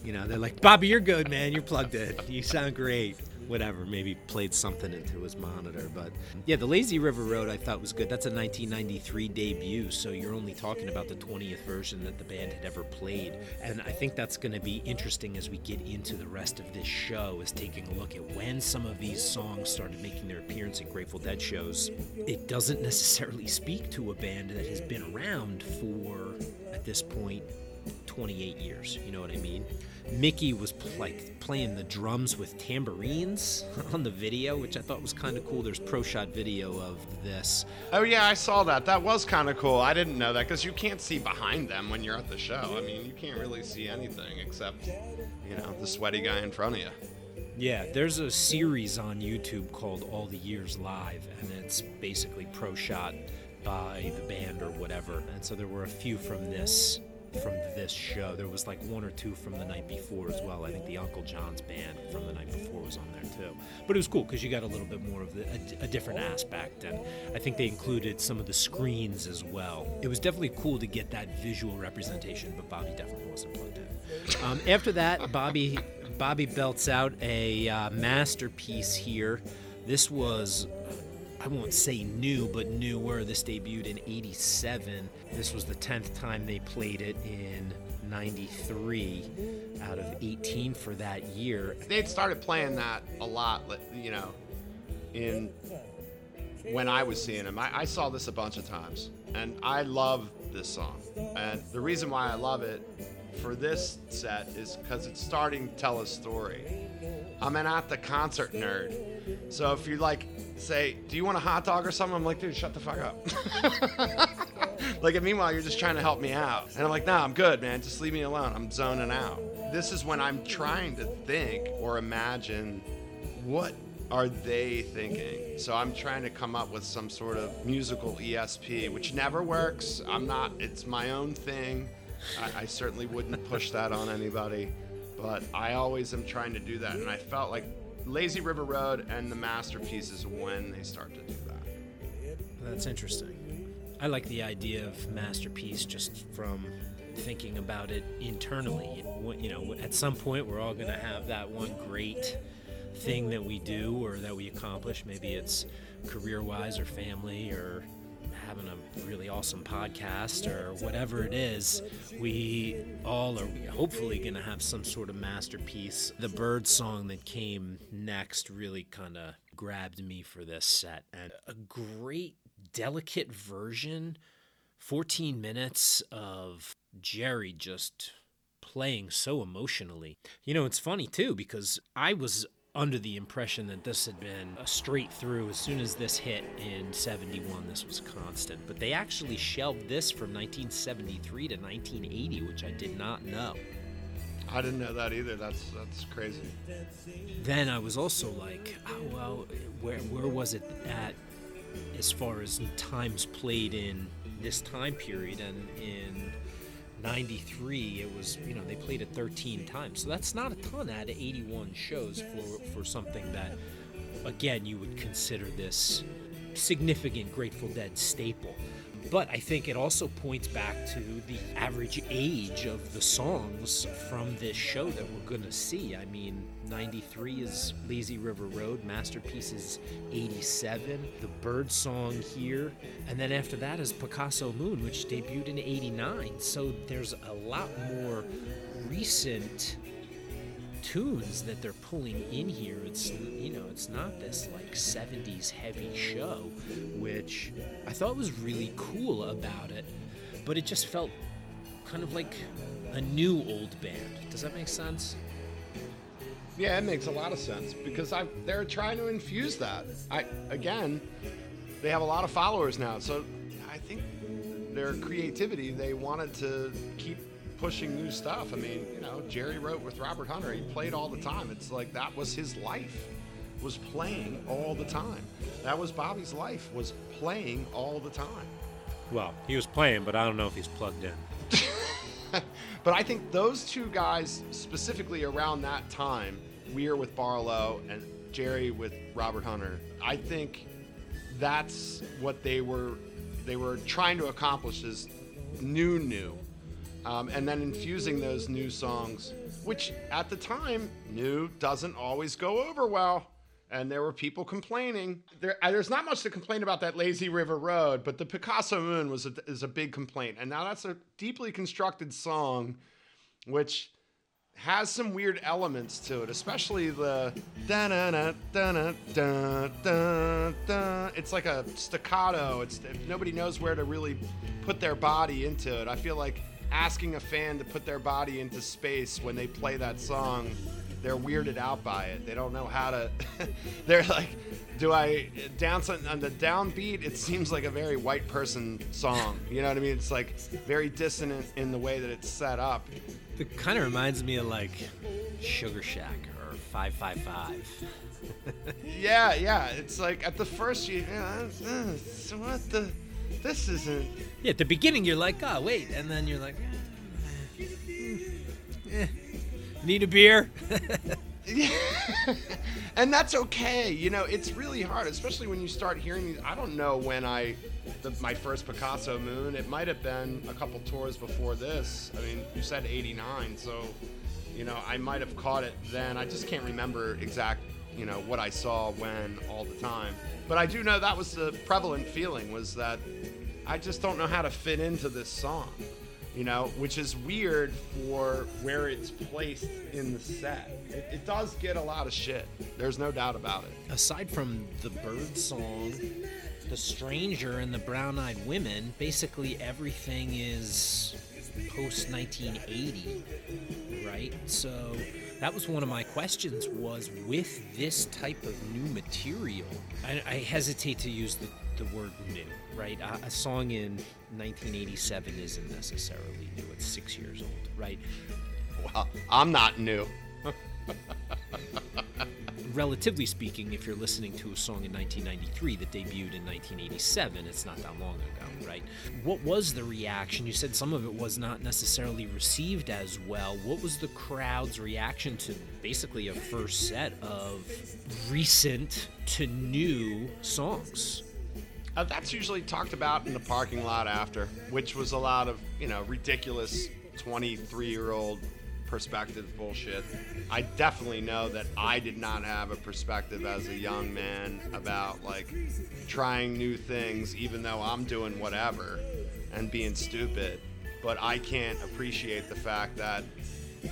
you know, they're like Bobby, you're good, man. You're plugged in. You sound great whatever, maybe played something into his monitor. But yeah, the Lazy River Road I thought was good. That's a 1993 debut, so you're only talking about the 20th version that the band had ever played. And I think that's going to be interesting as we get into the rest of this show, is taking a look at when some of these songs started making their appearance in Grateful Dead shows. It doesn't necessarily speak to a band that has been around for, at this point, 28 years. You know what I mean? Mickey was like playing the drums with tambourines on the video, which I thought was kind of cool. There's pro shot video of this. Oh yeah, I saw that. That was kind of cool. I didn't know that because you can't see behind them when you're at the show. I mean, you can't really see anything except you know the sweaty guy in front of you. Yeah, there's a series on YouTube called All the Years Live, and it's basically pro shot by the band or whatever. And so there were a few from this from this show. There was like one or two from the night before as well. I think the Uncle John's band from the night before was on there too. But it was cool because you got a little bit more of the, a, a, different aspect, and I think they included some of the screens as well. It was definitely cool to get that visual representation, but Bobby definitely wasn't plugged in. Um, after that, Bobby Bobby belts out a uh, masterpiece here. This was I won't say new, but newer. This debuted in 87. This was the 10th time they played it in 93 out of 18 for that year. They'd started playing that a lot, you know, in when I was seeing them. I, I saw this a bunch of times, and I love this song. And the reason why I love it for this set is because it's starting to tell a story. I'm an at the concert nerd. So if you like say, "Do you want a hot dog or something?" I'm like, "Dude, shut the fuck up." like, and meanwhile, you're just trying to help me out, and I'm like, "Nah, I'm good, man. Just leave me alone. I'm zoning out." This is when I'm trying to think or imagine what are they thinking? So I'm trying to come up with some sort of musical ESP, which never works. I'm not. It's my own thing. I, I certainly wouldn't push that on anybody, but I always am trying to do that, and I felt like Lazy River Road and the Masterpiece is when they start to do that. That's interesting. I like the idea of Masterpiece just from thinking about it internally. You know, at some point, we're all going to have that one great thing that we do or that we accomplish. Maybe it's career wise or family or having a really awesome podcast or whatever it is, we all are hopefully going to have some sort of masterpiece. The bird song that came next really kind of grabbed me for this set and a great delicate version 14 minutes of Jerry just playing so emotionally. You know, it's funny too because I was under the impression that this had been a straight through. As soon as this hit in 71, this was constant. But they actually shelved this from 1973 to 1980, which I did not know. I didn't know that either. That's that's crazy. Then I was also like, oh well, where where was it at as far as times played in this time period and in 93 it was you know they played it 13 times so that's not a ton out of 81 shows for for something that again you would consider this significant grateful dead staple but I think it also points back to the average age of the songs from this show that we're going to see. I mean, 93 is Lazy River Road, Masterpiece is 87, the Bird Song here, and then after that is Picasso Moon, which debuted in 89. So there's a lot more recent tunes that they're pulling in here. It's you know, it's not this like 70s heavy show, which I thought was really cool about it, but it just felt kind of like a new old band. Does that make sense? Yeah, it makes a lot of sense because I they're trying to infuse that. I again, they have a lot of followers now, so I think their creativity they wanted to keep pushing new stuff. I mean, you know, Jerry wrote with Robert Hunter. He played all the time. It's like that was his life, was playing all the time. That was Bobby's life, was playing all the time. Well, he was playing, but I don't know if he's plugged in. but I think those two guys, specifically around that time, Weir with Barlow and Jerry with Robert Hunter, I think that's what they were they were trying to accomplish is new new um, and then infusing those new songs, which at the time, new doesn't always go over well. And there were people complaining. There, uh, there's not much to complain about that Lazy River Road, but the Picasso Moon was a, is a big complaint. And now that's a deeply constructed song, which has some weird elements to it, especially the. It's like a staccato. It's nobody knows where to really put their body into it. I feel like asking a fan to put their body into space when they play that song they're weirded out by it. They don't know how to they're like do i dance on, on the downbeat? It seems like a very white person song. You know what i mean? It's like very dissonant in the way that it's set up. It kind of reminds me of like sugar shack or 555 yeah yeah. It's like at the first you uh, uh, what the this isn't. Yeah, at the beginning you're like, oh wait, and then you're like, eh, eh, need a beer. and that's okay. You know, it's really hard, especially when you start hearing these. I don't know when I, the, my first Picasso Moon. It might have been a couple tours before this. I mean, you said '89, so you know, I might have caught it then. I just can't remember exact, you know, what I saw when all the time. But I do know that was the prevalent feeling was that I just don't know how to fit into this song, you know, which is weird for where it's placed in the set. It, it does get a lot of shit. There's no doubt about it. Aside from the bird song, the stranger and the brown eyed women, basically everything is post 1980 right so that was one of my questions was with this type of new material i, I hesitate to use the, the word new right a, a song in 1987 isn't necessarily new it's six years old right well i'm not new relatively speaking, if you're listening to a song in 1993 that debuted in 1987, it's not that long ago, right? What was the reaction? You said some of it was not necessarily received as well. What was the crowd's reaction to basically a first set of recent to new songs? Uh, that's usually talked about in the parking lot after, which was a lot of, you know, ridiculous 23 year old perspective bullshit. I definitely know that I did not have a perspective as a young man about like trying new things, even though I'm doing whatever and being stupid. But I can't appreciate the fact that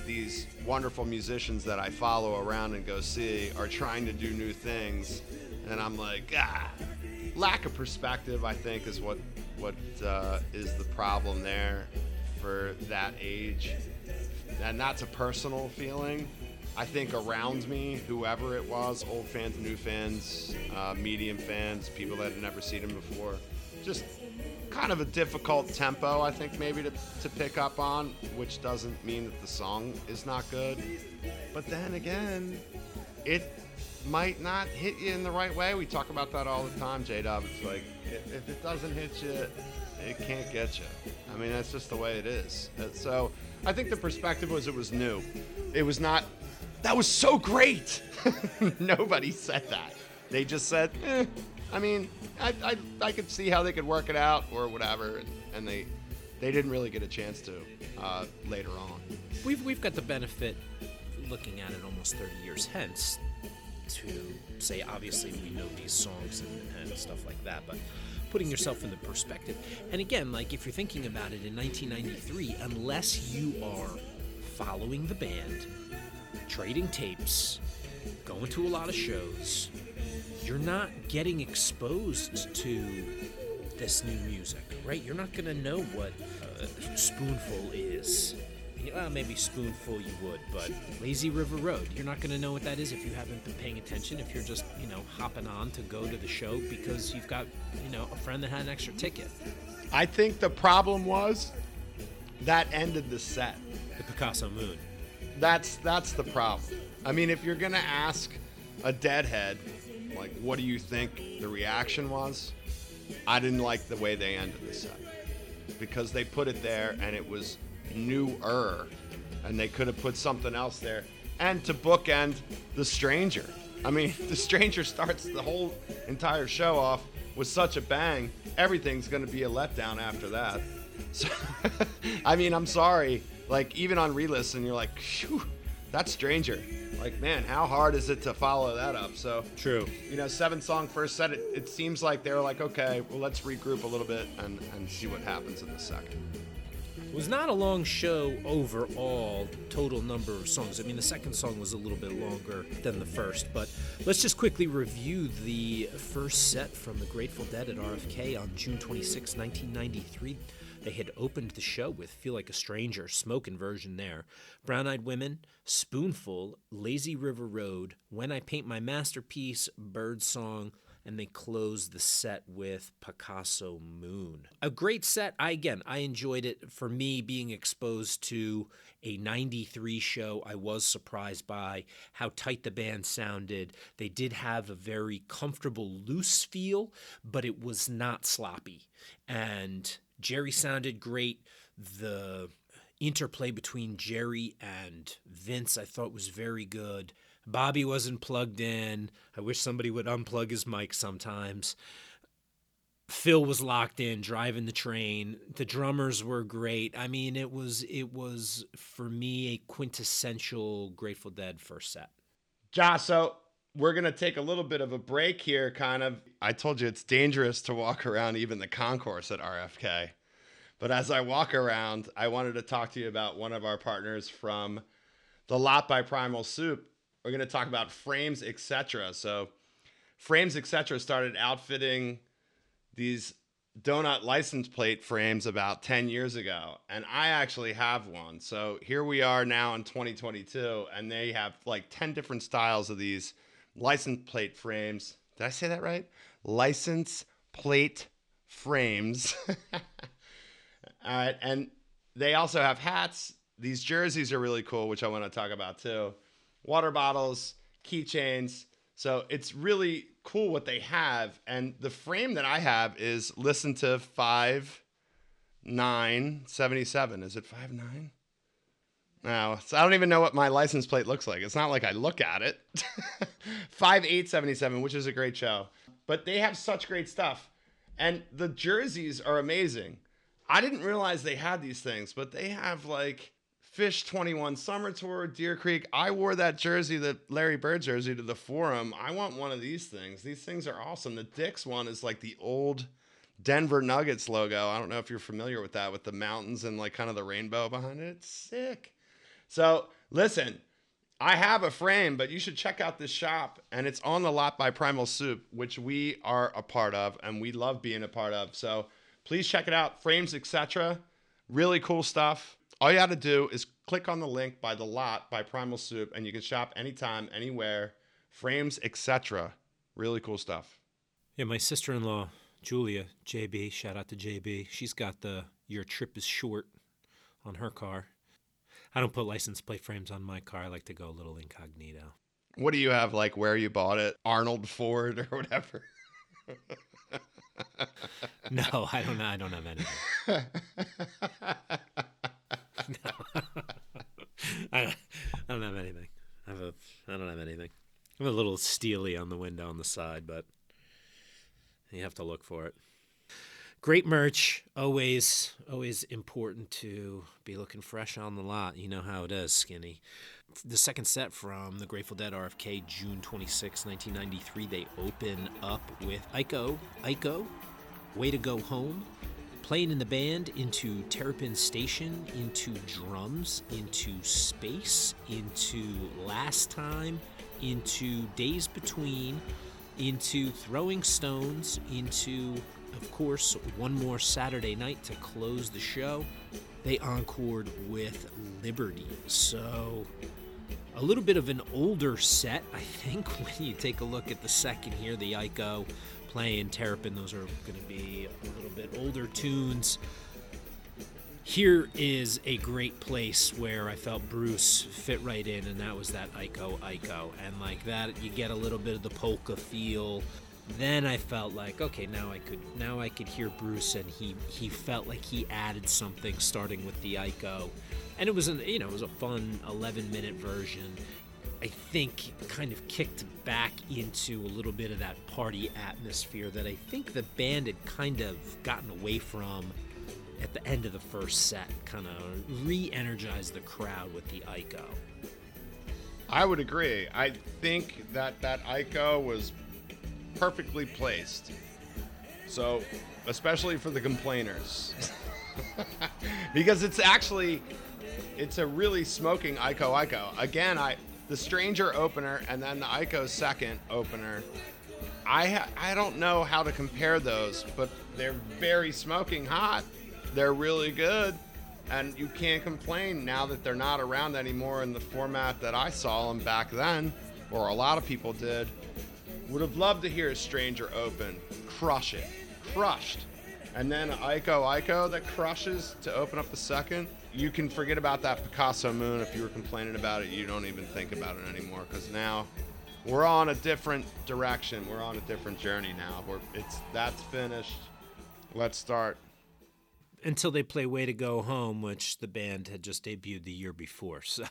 these wonderful musicians that I follow around and go see are trying to do new things, and I'm like, ah, lack of perspective. I think is what what uh, is the problem there for that age and that's a personal feeling. I think around me, whoever it was, old fans, new fans, uh, medium fans, people that had never seen him before, just kind of a difficult tempo, I think, maybe to, to pick up on, which doesn't mean that the song is not good. But then again, it might not hit you in the right way. We talk about that all the time, J Dub. It's like, if, it doesn't hit you, it can't get you. I mean, that's just the way it is. Uh, So I think the perspective was it was new. It was not, that was so great. Nobody said that. They just said, eh, I mean, I, I, I could see how they could work it out or whatever. And, and they, they didn't really get a chance to uh, later on. We've we've got the benefit, looking at it almost 30 years hence, to say obviously we know these songs and, and stuff like that, but putting yourself in the perspective. And again, like if you're thinking about it in 1993, unless you are following the band, trading tapes, going to a lot of shows, you're not getting exposed to this new music, right? You're not gonna know what uh, Spoonful is. Well, maybe Spoonful you would, but Lazy River Road, you're not gonna know what that is if you haven't been paying attention. If you're just, you know, hopping on to go to the show because you've got, you know, a friend that had an extra ticket. I think the problem was that ended the set. The Picasso Moon. That's that's the problem. I mean, if you're gonna ask a deadhead, like, what do you think the reaction was? I didn't like the way they ended the set because they put it there and it was newer, and they could have put something else there. And to bookend the stranger. I mean, the stranger starts the whole entire show off with such a bang. Everything's gonna be a letdown after that. So, I mean, I'm sorry. Like, even on re-listen, you're like, Phew, that's Stranger. Like, man, how hard is it to follow that up? So, True. you know, seven song first set, it, it seems like they were like, okay, well, let's regroup a little bit and, and see what happens in the second. It was not a long show overall, total number of songs. I mean, the second song was a little bit longer than the first, but let's just quickly review the first set from the Grateful Dead at RFK on June 26, 1993. They had opened the show with Feel Like a Stranger, smoking version there. Brown Eyed Women, Spoonful, Lazy River Road, When I Paint My Masterpiece, Bird Song, and they closed the set with Picasso Moon. A great set. I again, I enjoyed it. For me, being exposed to a 93 show, I was surprised by how tight the band sounded. They did have a very comfortable, loose feel, but it was not sloppy. And Jerry sounded great. The interplay between Jerry and Vince, I thought was very good. Bobby wasn't plugged in. I wish somebody would unplug his mic sometimes. Phil was locked in driving the train. The drummers were great. I mean, it was it was for me a quintessential Grateful Dead first set. Josh, so we're going to take a little bit of a break here, kind of. I told you it's dangerous to walk around even the concourse at RFK. But as I walk around, I wanted to talk to you about one of our partners from the Lot by Primal Soup. We're going to talk about Frames, etc. So, Frames, etc. started outfitting these donut license plate frames about 10 years ago and i actually have one. So here we are now in 2022 and they have like 10 different styles of these license plate frames. Did i say that right? License plate frames. All right and they also have hats. These jerseys are really cool which i want to talk about too water bottles keychains so it's really cool what they have. And the frame that I have is listen to five nine seventy seven. Is it five nine? No, so I don't even know what my license plate looks like. It's not like I look at it. five eight seventy seven, which is a great show. But they have such great stuff. And the jerseys are amazing. I didn't realize they had these things, but they have like Phish 21 Summer Tour, Deer Creek. I wore that jersey, the Larry Bird jersey, to the forum. I want one of these things. These things are awesome. The Dick's one is like the old Denver Nuggets logo. I don't know if you're familiar with that, with the mountains and like kind of the rainbow behind it. It's sick. So listen, I have a frame, but you should check out this shop, and it's on the lot by Primal Soup, which we are a part of, and we love being a part of. So please check it out. Frames, etc. Really cool stuff. All you got to do is click on the link by the lot by Primal Soup, and you can shop anytime, anywhere, frames, etc. Really cool stuff. Yeah, my sister in law, Julia, JB, shout out to JB. She's got the Your Trip is Short on her car. I don't put license plate frames on my car. I like to go a little incognito. What do you have, like where you bought it? Arnold Ford or whatever? no, I don't. I don't have anything. no. I, I don't have anything. I have a. I don't have anything. I'm a little steely on the window on the side, but you have to look for it. Great merch, always, always important to be looking fresh on the lot. You know how it is, Skinny. The second set from the Grateful Dead RFK, June 26, 1993, they open up with Iko, Iko, Way to Go Home, playing in the band into Terrapin Station, into drums, into space, into Last Time, into Days Between, into Throwing Stones, into of course, one more Saturday night to close the show. They encored with Liberty. So, a little bit of an older set, I think, when you take a look at the second here, the Iko playing Terrapin. Those are going to be a little bit older tunes. Here is a great place where I felt Bruce fit right in, and that was that Iko Iko. And like that, you get a little bit of the polka feel then I felt like okay now I could now I could hear Bruce and he he felt like he added something starting with the Iko and it was an you know it was a fun 11 minute version I think kind of kicked back into a little bit of that party atmosphere that I think the band had kind of gotten away from at the end of the first set kind of re-energized the crowd with the Iko. I would agree. I think that that Iko was perfectly placed. So, especially for the complainers. because it's actually it's a really smoking Ico Iko. Again, I the Stranger opener and then the Iko second opener. I ha- I don't know how to compare those, but they're very smoking hot. They're really good, and you can't complain now that they're not around anymore in the format that I saw them back then, or a lot of people did. Would have loved to hear a stranger open, crush it, crushed. And then Iko Iko that crushes to open up the second. You can forget about that Picasso Moon if you were complaining about it. You don't even think about it anymore because now we're on a different direction. We're on a different journey now. We're, it's that's finished. Let's start. Until they play Way to Go Home, which the band had just debuted the year before, so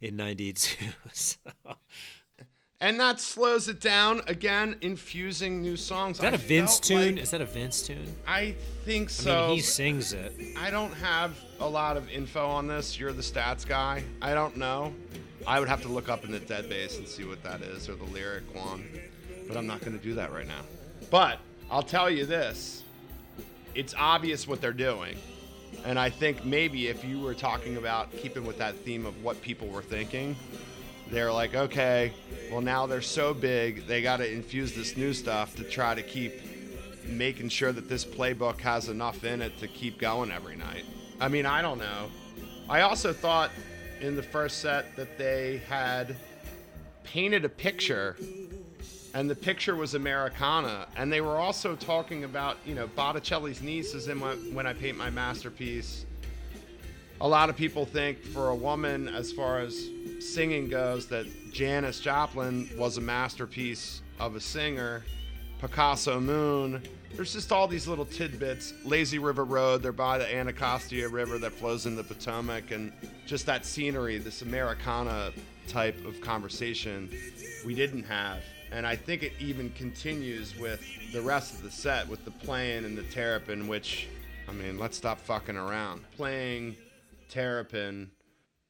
in '92. So and that slows it down again, infusing new songs. Is that I a Vince tune? Like, Is that a Vince tune? I think so. I mean, he sings it. I don't have a lot of info on this. You're the stats guy. I don't know. I would have to look up in the DeadBase and see what that is or the lyric one, but I'm not going to do that right now. But I'll tell you this: it's obvious what they're doing. And I think maybe if you were talking about keeping with that theme of what people were thinking, they're like, okay, well, now they're so big, they got to infuse this new stuff to try to keep making sure that this playbook has enough in it to keep going every night. I mean, I don't know. I also thought in the first set that they had painted a picture and the picture was Americana. And they were also talking about, you know, Botticelli's niece is in When I Paint My Masterpiece. A lot of people think for a woman, as far as singing goes that Janis Joplin was a masterpiece of a singer. Picasso Moon. There's just all these little tidbits. Lazy River Road, they're by the Anacostia River that flows in the Potomac, and just that scenery, this Americana type of conversation we didn't have. And I think it even continues with the rest of the set with the playing and the terrapin, which, I mean, let's stop fucking around. Playing terrapin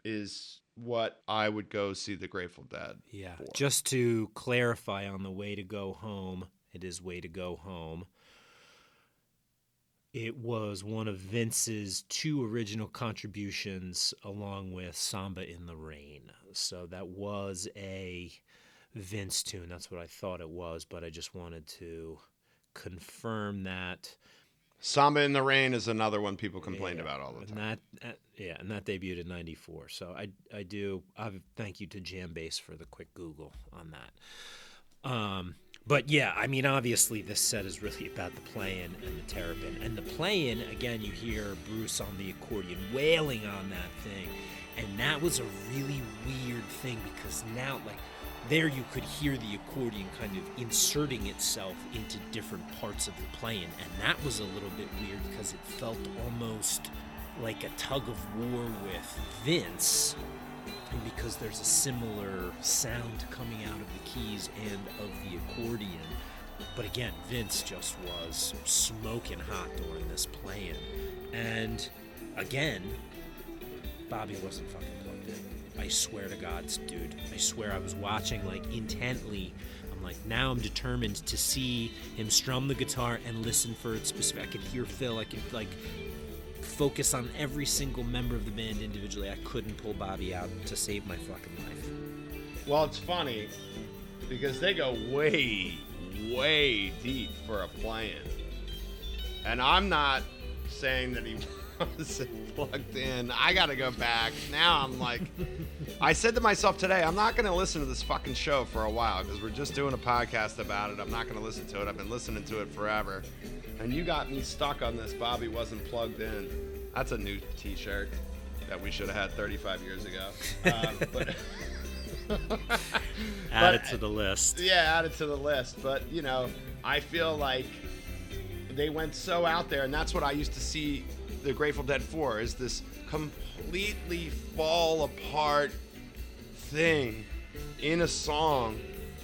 is what I would go see the Grateful Dead. Yeah. For. Just to clarify on the way to go home, it is way to go home. It was one of Vince's two original contributions along with Samba in the Rain. So that was a Vince tune. That's what I thought it was, but I just wanted to confirm that Samba in the Rain is another one people complained Yeah, about all the and time. that, uh, yeah, and that debuted in '94. So I, I do. I thank you to Jambase for the quick Google on that. Um, but yeah, I mean, obviously, this set is really about the playing and the terrapin. And the playing, again, you hear Bruce on the accordion wailing on that thing, and that was a really weird thing because now, like, there you could hear the accordion kind of inserting itself into different parts of the playing, and that was a little bit weird because it felt almost like a tug of war with Vince and because there's a similar sound coming out of the keys and of the accordion. But again, Vince just was smoking hot during this playing. And again, Bobby wasn't fucking. I swear to God, dude. I swear I was watching like intently. I'm like, now I'm determined to see him strum the guitar and listen for it specific. I could hear Phil. I could like focus on every single member of the band individually. I couldn't pull Bobby out to save my fucking life. Well, it's funny because they go way, way deep for a plan. And I'm not saying that he wasn't plugged in. I got to go back. Now I'm like, I said to myself today, I'm not going to listen to this fucking show for a while because we're just doing a podcast about it. I'm not going to listen to it. I've been listening to it forever. And you got me stuck on this. Bobby wasn't plugged in. That's a new t shirt that we should have had 35 years ago. Um, but. Add it to the list. yeah, add it to the list. But you know, I feel like they went so out there, and that's what I used to see the Grateful Dead for is this completely fall apart thing in a song.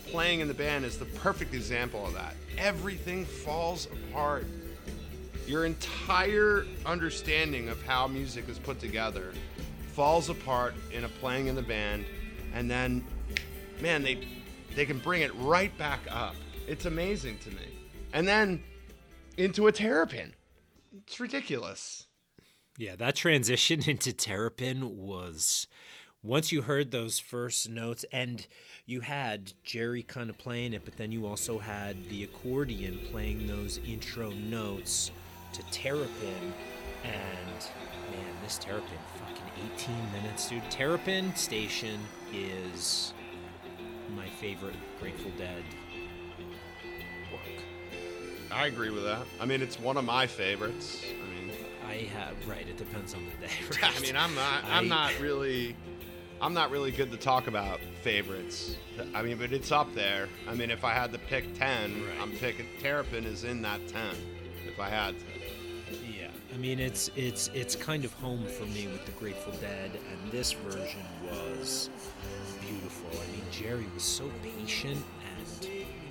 Playing in the band is the perfect example of that. Everything falls apart. Your entire understanding of how music is put together falls apart in a playing in the band, and then man, they they can bring it right back up. It's amazing to me. And then into a terrapin. It's ridiculous. Yeah, that transition into Terrapin was once you heard those first notes, and you had Jerry kind of playing it, but then you also had the accordion playing those intro notes to Terrapin. And man, this Terrapin, fucking 18 minutes, dude. Terrapin Station is my favorite Grateful Dead. I agree with that. I mean, it's one of my favorites. I mean, I have, right, it depends on the day. I right? mean, I'm not I'm I- not really I'm not really good to talk about favorites. I mean, but it's up there. I mean, if I had to pick 10, Right. I'm picking Terrapin is in that 10 if I had to. Yeah, I mean it's it's it's kind of home for me with the Grateful Dead, and this version was beautiful. I mean Jerry was so patient and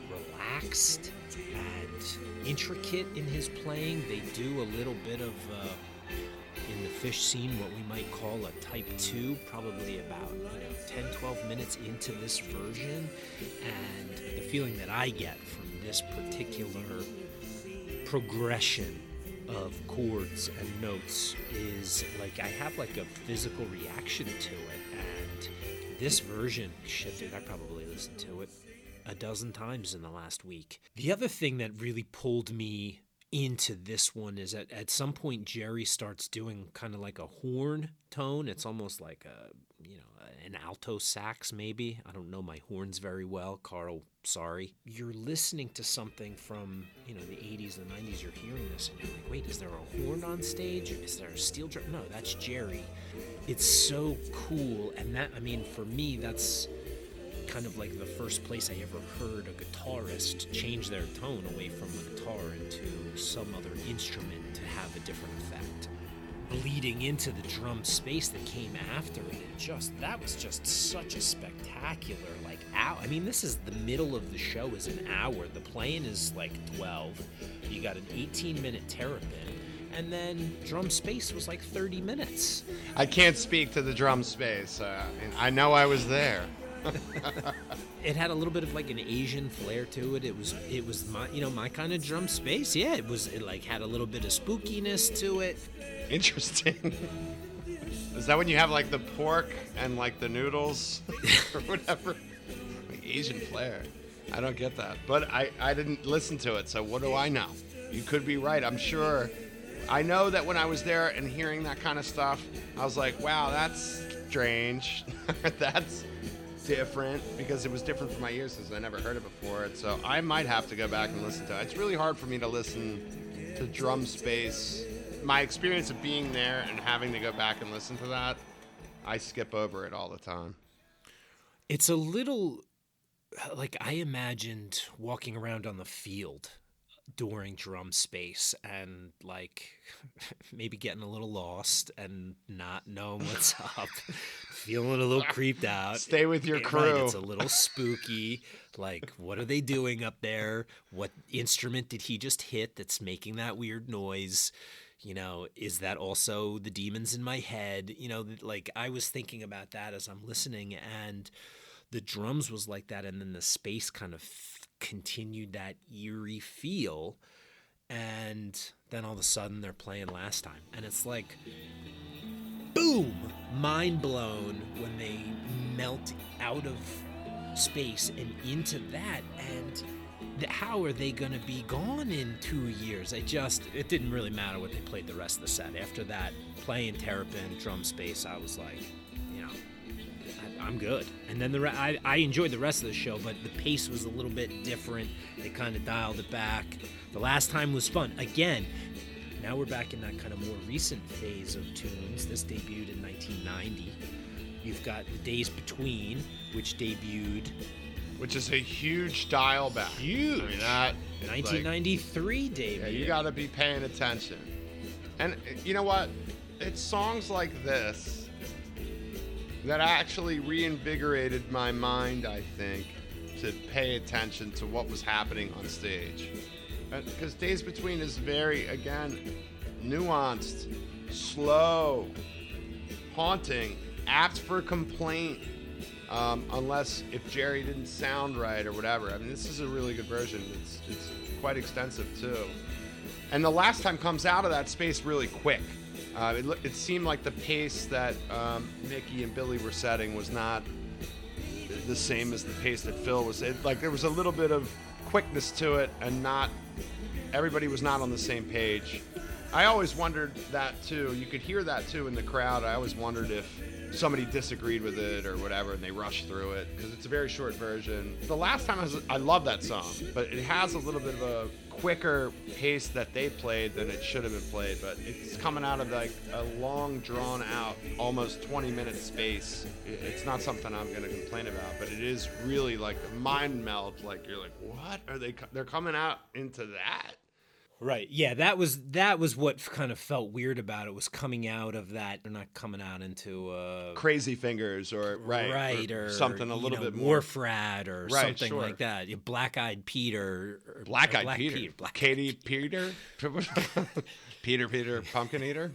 relaxed and intricate in his playing. They do a little bit of uh, in the Phish scene what we might call a type 2 probably about you know 10 12 minutes into this version and the feeling that i get from this particular progression of chords and notes is like I have like a physical reaction to it and this version shit dude I probably listened to it a dozen times in the last week. The other thing that really pulled me into this one is at at some point Jerry starts doing kind of like a horn tone. It's almost like a you know an alto sax maybe. I don't know my horns very well, Carl. Sorry. You're listening to something from you know the 80s and 90s. You're hearing this and you're like, wait, is there a horn on stage? Is there a steel drum? No, that's Jerry. It's so cool, and that I mean for me that's kind of like the first place I ever heard a guitarist change their tone away from the guitar into some other instrument to have a different effect. Bleeding into the drum space that came after it, it just that was just such a spectacular like hour. I mean, this is the middle of the show is an hour. The playing is like 12. You got an 18 minute terrapin, and then drum space was like 30 minutes. I can't speak to the drum space. Uh, I know I was there. it had a little bit of like an Asian flair to it. It was it was my you know my kind of drum space. Yeah, it was it like had a little bit of spookiness to it. Interesting. Is that when you have like the pork and like the noodles or whatever? Like Asian flair. I don't get that. But I, I didn't listen to it, so what do I know? you could be right. I'm sure. I know that when I was there and hearing that kind of stuff, I was like, wow, that's strange. that's different because it was different for my ears since I never heard it before. And so I might have to go back and listen to it. It's really hard for me to listen to drum space. My experience of being there and having to go back and listen to that, I skip over it all the time. It's a little like I imagined walking around on the field during drum space and like maybe getting a little lost and not knowing what's up, feeling a little creeped out. Stay with your Right, crew. it's a little spooky. Like, what are they doing up there? What instrument did he just hit that's making that weird noise? You know, is that also the demons in my head? You know, like I was thinking about that as I'm listening, and the drums was like that, and then the space kind of continued that eerie feel. And then all of a sudden they're playing last time. And it's like, boom, mind blown when they melt out of space and into that. And how are they going to be gone in two years? I just, it didn't really matter what they played the rest of the set. After that, playing Terrapin, drum space, I was like, I'm good. And then the re- I, I enjoyed the rest of the show, but the pace was a little bit different. They kind of dialed it back. The last time was fun. Again, now we're back in that kind of more recent phase of tunes. This debuted in 1990. You've got The Days Between, which debuted Which is a huge dial back. Huge. I mean, that, it's like- 1993 debut. Yeah, you got to be paying attention. And you know what? It's songs like this that actually reinvigorated my mind, I think, to pay attention to what was happening on stage. Because Days Between is very, again, nuanced, slow, haunting, apt for complaint. Um, unless if Jerry didn't sound right or whatever. I mean, this is a really good version. It's it's quite extensive too. And the last time comes out of that space really quick. Uh, it, it seemed like the pace that um, Mickey and Billy were setting was not the same as the pace that Phil was. It, like there was a little bit of quickness to it, and not everybody was not on the same page. I always wondered that too. You could hear that too in the crowd. I always wondered if somebody disagreed with it or whatever, and they rushed through it because it's a very short version. The last time I was, I love that song, but it has a little bit of a quicker pace that they played than it should have been played. But it's coming out of like a long, drawn out, almost 20 minute space. It's not something I'm gonna complain about, but it is really like mind meld. Like you're like, what are they? co- They're coming out into that. Right. Yeah, that was that was what kind of felt weird about it was coming out of that. They're not coming out into uh Crazy fingers or right, right or, something a little know, bit more Wharf Rat or Right, something sure. like that. Yeah, Black Eyed Peter. Or, Black or Eyed Black Peter. Black Katie Peter. Peter Peter Pumpkin Eater.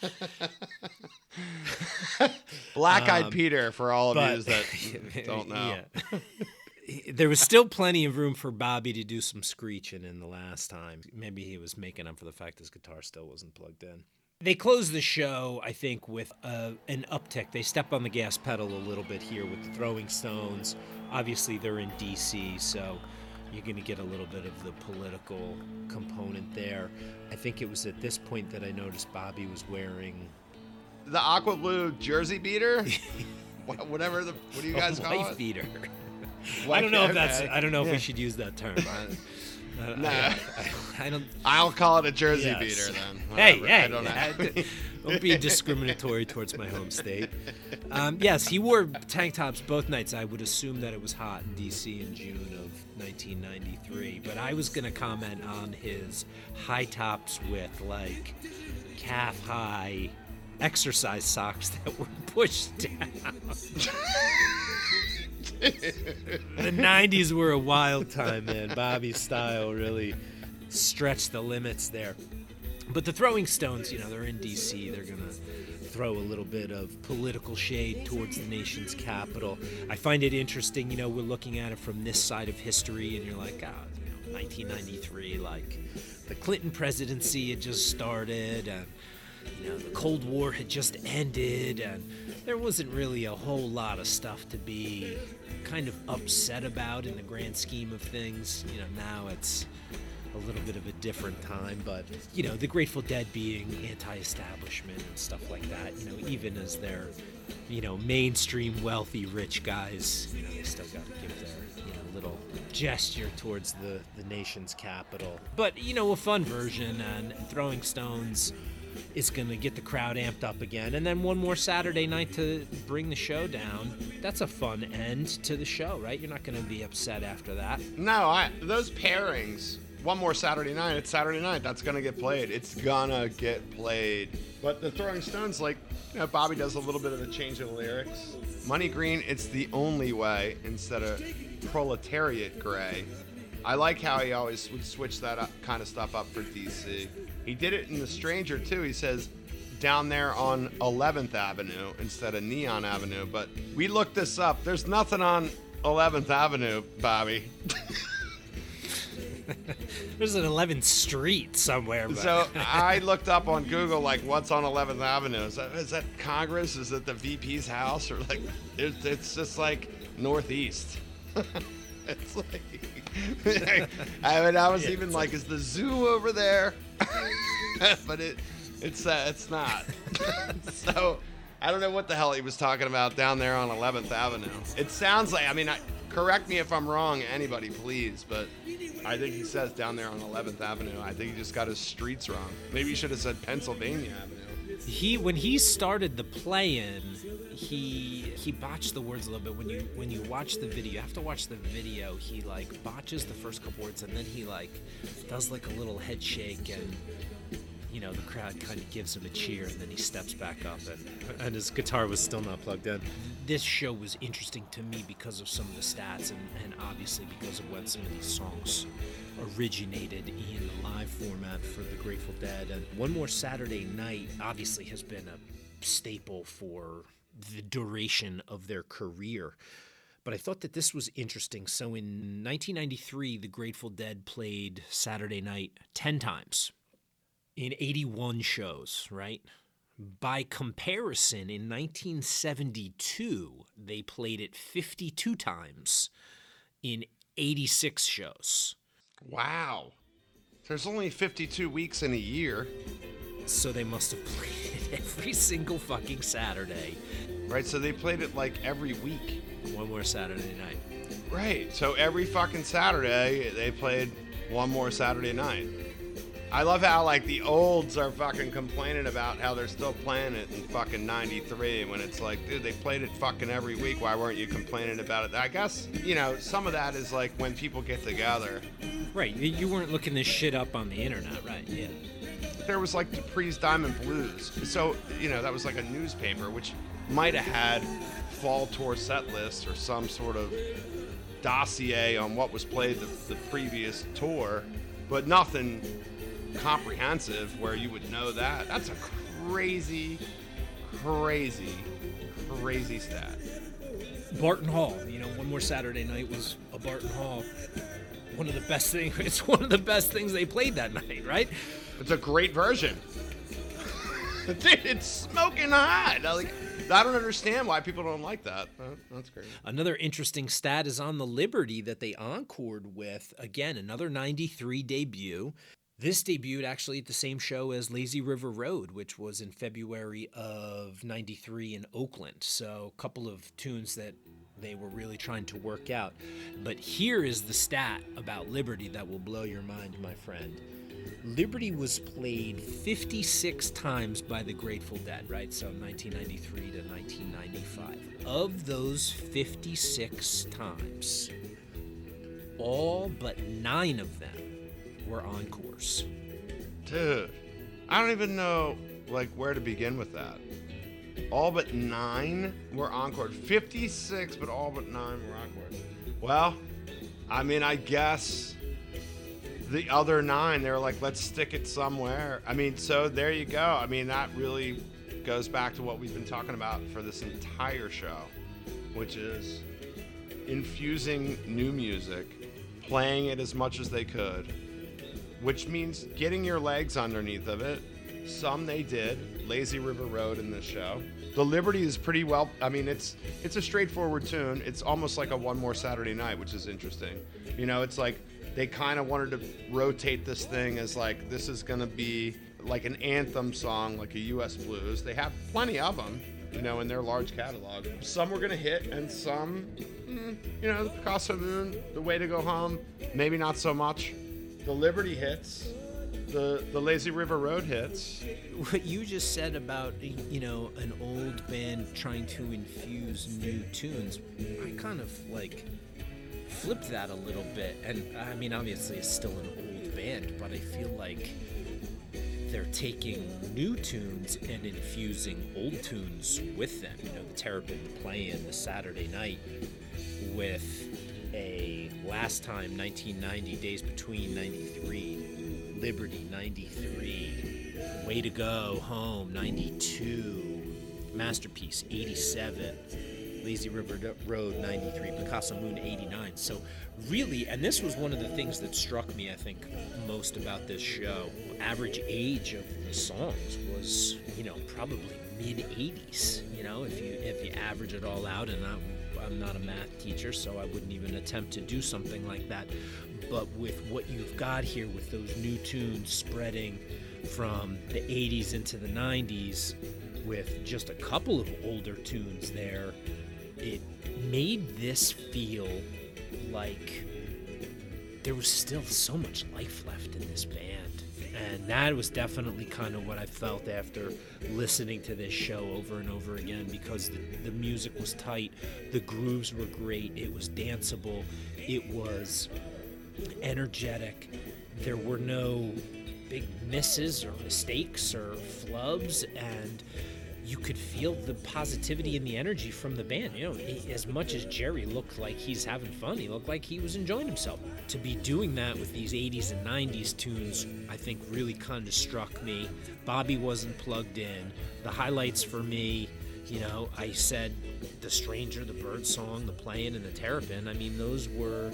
Black Eyed Peter for all of but you that don't know. yeah. There was still plenty of room for Bobby to do some screeching in the last time. Maybe he was making up for the fact his guitar still wasn't plugged in. They close the show, I think, with uh, an uptick. They step on the gas pedal a little bit here with the Throwing Stones. Obviously, they're in D.C., so you're going to get a little bit of the political component there. I think it was at this point that I noticed Bobby was wearing The aqua blue jersey beater. Whatever the what do you guys a call wife it? beater. I don't know if that's. I don't know if Yeah. we should use that term. I, Nah. I, I, I don't. I'll call it a jersey Yes. beater then. Hey, Whatever. hey! I don't know. Don't be discriminatory towards my home state. Um, yes, he wore tank tops both nights. I would assume that it was hot in D.C. in June of 1993. But I was going to comment on his high tops with like calf high exercise socks that were pushed down. the 90s were a wild time, man. Bobby's style really stretched the limits there. But the Throwing Stones, you know, they're in D.C. They're going to throw a little bit of political shade towards the nation's capital. I find it interesting, you know, we're looking at it from this side of history, and you're like, ah, you know, 1993, like the Clinton presidency had just started, and you know, the Cold War had just ended, and there wasn't really a whole lot of stuff to be kind of upset about in the grand scheme of things. You know, now it's a little bit of a different time, but you know, the Grateful Dead being anti-establishment and stuff like that, you know, even as they're, you know, mainstream wealthy rich guys, you know, they still got to give their, you know, little gesture towards the the nation's capital. But you know, a fun version and throwing stones is going to get the crowd amped up again. And then one more Saturday night to bring the show down. That's a fun end to the show, right? You're not going to be upset after that. No, I those pairings. One more Saturday night. It's Saturday night. That's gonna get played. It's gonna get played. But the Throwing Stones, like, you know, Bobby does a little bit of a change in lyrics. Money Green, it's the only way instead of proletariat gray. I like how he always would switch that up, kind of stuff up for DC. He did it in The Stranger too. He says down there on 11th Avenue instead of Neon Avenue. But we looked this up. There's nothing on 11th Avenue, Bobby. There's an 11th Street somewhere. But... So I looked up on Google like what's on 11th Avenue. Is that, is that Congress? Is that the VP's house or like it's, it's just like northeast? it's like I mean I was Yeah, even like, is the zoo over there? but it it's uh, it's not. so I don't know what the hell he was talking about down there on 11th Avenue. It sounds like I mean I, correct me if I'm wrong, anybody please, but I think he says down there on 11th Avenue. I think he just got his streets wrong. Maybe he should have said Pennsylvania Avenue. he when he started the play-in, he he botched the words a little bit. When you when you watch the video, you have to watch the video. He like botches the first couple words, and then he like does like a little head shake, and you know the crowd kind of gives him a cheer, and then he steps back up, and and his guitar was still not plugged in. This show was interesting to me because of some of the stats, and and obviously because of when some of these songs originated in the live format for the Grateful Dead. And One More Saturday Night obviously has been a staple for the duration of their career. But I thought that this was interesting. So in 1993, the Grateful Dead played Saturday Night 10 times in 81 shows, right? By comparison, in 1972, they played it 52 times in 86 shows. Wow. There's only 52 weeks in a year, So they must have played it every single fucking Saturday. Right? So they played it like every week. One more Saturday night. Right. So every fucking Saturday they played one more Saturday night. I love how like the olds are fucking complaining about how they're still playing it in fucking 93 when it's like, dude, they played it fucking every week. Why weren't you complaining about it? I guess, you know, some of that is like when people get together. Right, you- weren't looking this shit up on the internet, right? Yeah. There was like Dupree's Diamond Blues. So, you know, that was like a newspaper which might have had fall tour set lists or some sort of dossier on what was played the, the previous tour, but nothing comprehensive where you would know that. That's a crazy, crazy, crazy stat. Barton Hall, you know, one more Saturday night was a Barton Hall. One of the best things, it's one of the best things they played that night, right? It's a great version. Dude, it's smoking hot. Like, I don't understand why people don't like that. That's great. Another interesting stat is on the Liberty that they encored with. Again, another 93 debut. This debuted actually at the same show as Lazy River Road, which was in February of 93 in Oakland. So, a couple of tunes that they were really trying to work out. But here is the stat about Liberty that will blow your mind, my friend. Liberty was played 56 times by the Grateful Dead, right? So 1993 to 1995. Of those 56 times, all but nine of them were encores. Dude, I don't even know like where to begin with that. All but nine were encored. 56, but all but nine were encored. Well, I mean, I guess the other nine, they were like, let's stick it somewhere. I mean, so there you go. I mean, that really goes back to what we've been talking about for this entire show, which is infusing new music, playing it as much as they could, which means getting your legs underneath of it. Some they did, Lazy River Road in this show. The Liberty is pretty well. I mean, it's it's a straightforward tune. It's almost like a one more Saturday night, which is interesting. You know, it's like they kind of wanted to rotate this thing as like this is to be like an anthem song, like a U.S. blues. They have plenty of them, you know, in their large catalog. Some were to hit, and some, mm, you know, Picasso Moon, The Way to Go Home, maybe not so much. The Liberty hits, the the Lazy River Road hits. What you just said about you know an old band trying to infuse new tunes, I kind of like flipped that a little bit. And I mean, obviously, it's still an old band, but I feel like they're taking new tunes and infusing old tunes with them. You know, the Terrapin playing the Saturday night with a last time 1990 days between 93 liberty 93 way to go home 92 masterpiece 87 lazy river road 93 picasso moon 89 so really and this was one of the things that struck me i think most about this show. Average age of the songs was you know probably mid 80s you know if you if you average it all out and I'm, I'm not a math teacher so i wouldn't even attempt to do something like that but with what you've got here with those new tunes spreading from the 80s into the 90s with just a couple of older tunes there it made this feel like there was still so much life left in this band. And that was definitely kind of what I felt after listening to this show over and over again because the, the music was tight, the grooves were great, it was danceable, it was energetic. There were no big misses or mistakes or flubs, and you could feel the positivity and the energy from the band. You know, as much as Jerry looked like he's having fun, he looked like he was enjoying himself. To be doing that with these 80s and 90s tunes, I think really kind of struck me. Bobby wasn't plugged in. The highlights for me, you know, I said The Stranger, the Bird Song, the Playing, and the Terrapin. I mean, those were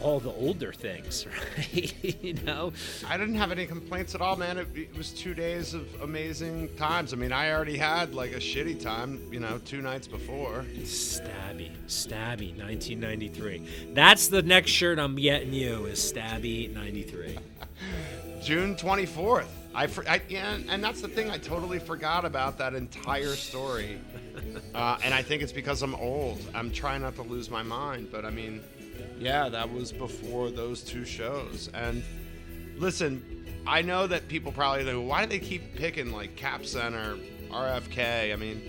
all the older things, right? you know, I didn't have any complaints at all, man. It, it, was two days of amazing times. I mean, I already had like a shitty time, you know, two nights before. Stabby, Stabby, 1993. That's the next shirt I'm getting you is Stabby 93. June 24th. I, I yeah, and that's the thing. I totally forgot about that entire story, uh, and I think it's because I'm old. I'm trying not to lose my mind, but I mean yeah, that was before those two shows. And listen, I know that people probably think, why do they keep picking like Cap Center, RFK? I mean,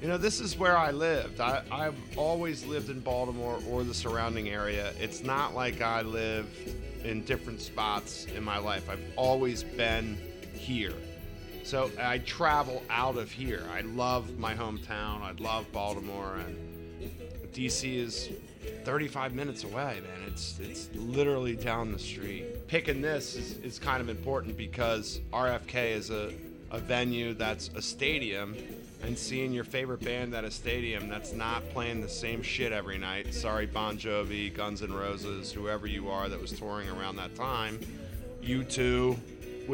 you know, this is where I lived. I, I've always lived in Baltimore or the surrounding area. It's not like I live in different spots in my life. I've always been here. So I travel out of here. I love my hometown. I love Baltimore, and DC is 35 minutes away, man. It's it's literally down the street. Picking this is, is kind of important because RFK is a, a venue that's a stadium and seeing your favorite band at a stadium that's not playing the same shit every night. Sorry, Bon Jovi, Guns N' Roses, whoever you are that was touring around that time. U2,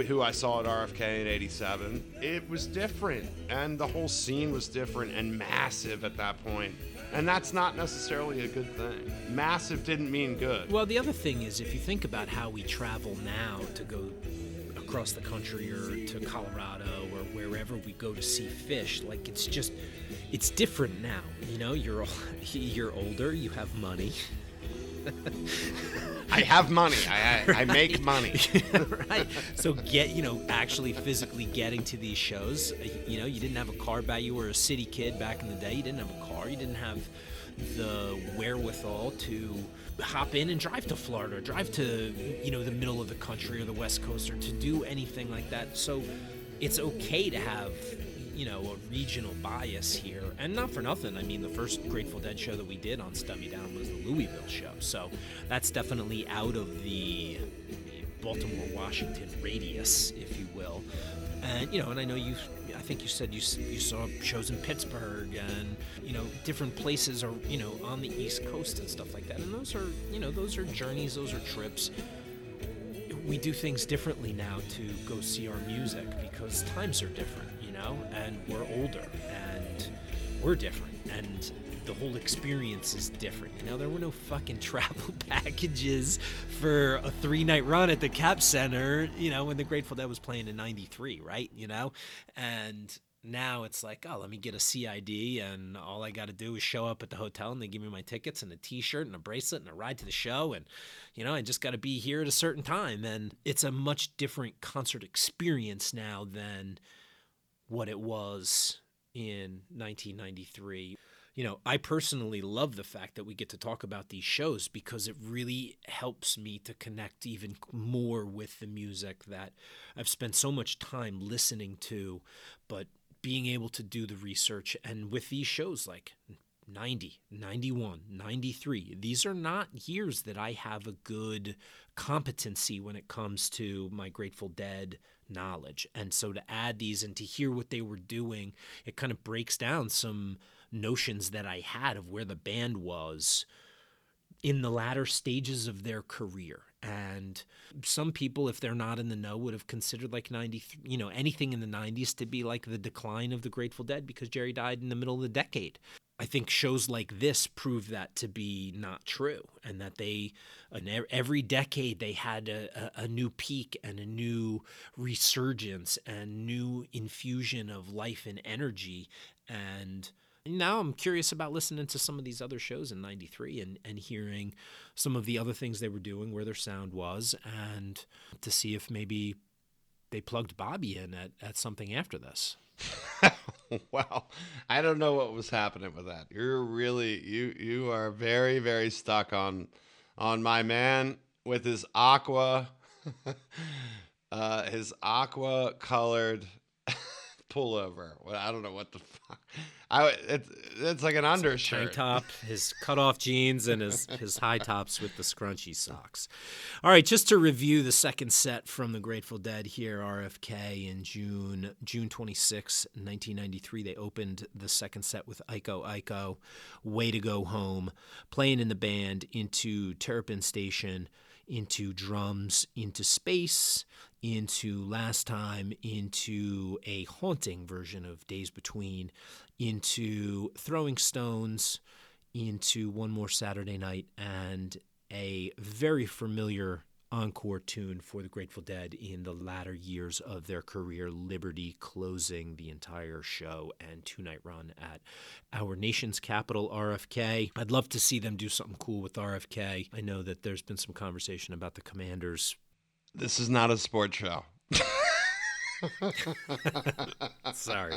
who I saw at RFK in 87. It was different, and the whole scene was different and massive at that point. And that's not necessarily a good thing. Massive didn't mean good. Well, the other thing is, if you think about how we travel now to go across the country or to Colorado or wherever we go to see Phish, like it's just, it's different now. You know, you're you're older, you have money. I have money. I, I, I make money. right. So get you know actually physically getting to these shows. Uh, you know, you didn't have a car back. You were a city kid back in the day. You didn't have a car. You didn't have the wherewithal to hop in and drive to Florida, drive to you know the middle of the country or the West Coast, or to do anything like that. So it's okay to have you know a regional bias here, and not for nothing. I mean, the first Grateful Dead show that we did on Stub Me Down was the Louisville show, so that's definitely out of the Baltimore Washington radius, if you will. And you know, and I know you. I think you said you you saw shows in Pittsburgh and you know different places or you know on the East Coast and stuff like that. And those are you know those are journeys, those are trips we do things differently now to go see our music because times are different know, and we're older and we're different. And the whole experience is different. You know, there were no fucking travel packages for a three night run at the Cap Center, you know, when the Grateful Dead was playing in 93, right? You know? And now it's like, oh, let me get a CID, and all I got to do is show up at the hotel, and they give me my tickets and a T-shirt and a bracelet and a ride to the show, and you know, I just got to be here at a certain time, and it's a much different concert experience now than what it was in 1993 you know, I personally love the fact that we get to talk about these shows because it really helps me to connect even more with the music that I've spent so much time listening to, but being able to do the research and with these shows like 90, 91, 93. These are not years that I have a good competency when it comes to my Grateful Dead knowledge. And so to add these and to hear what they were doing, it kind of breaks down some notions that I had of where the band was in the latter stages of their career. And some people, if they're not in the know, would have considered like 90, you know, anything in the 90s to be like the decline of the Grateful Dead because Jerry died in the middle of the decade. I think shows like this prove that to be not true, and that they, every decade, they had a, a, new peak and a new resurgence and new infusion of life and energy. And now I'm curious about listening to some of these other shows in 93 and, and hearing some of the other things they were doing, where their sound was, and to see if maybe they plugged Bobby in at, at something after this. wow. I don't know what was happening with that. You're really you you are very, very stuck on on my man with his aqua uh his aqua colored pullover. Well, I don't know what the fuck. I it's it's like an undershirt. Tank top, his cutoff jeans, and his his high tops with the scrunchy socks. All right, just to review the second set from the Grateful Dead here, RFK in June June 26, 1993. They opened the second set with Iko Iko, Way to Go Home, playing in the band into Terrapin Station, into drums, into space into last time into a haunting version of Days Between, into Throwing Stones, into One More Saturday Night, and a very familiar encore tune for the Grateful Dead in the latter years of their career, Liberty closing the entire show and two night run at our nation's capital, RFK. I'd love to see them do something cool with RFK. I know that there's been some conversation about the Commanders this is not a sports show. Sorry.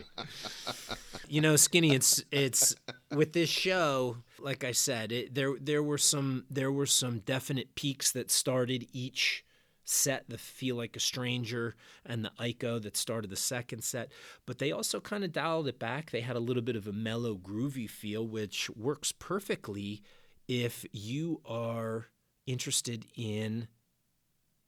You know, Skinny, it's it's with this show, like I said, it, there there were some there were some definite peaks that started each set, the Feel Like a Stranger and the Iko that started the second set, but they also kind of dialed it back. They had a little bit of a mellow, groovy feel, which works perfectly if you are interested in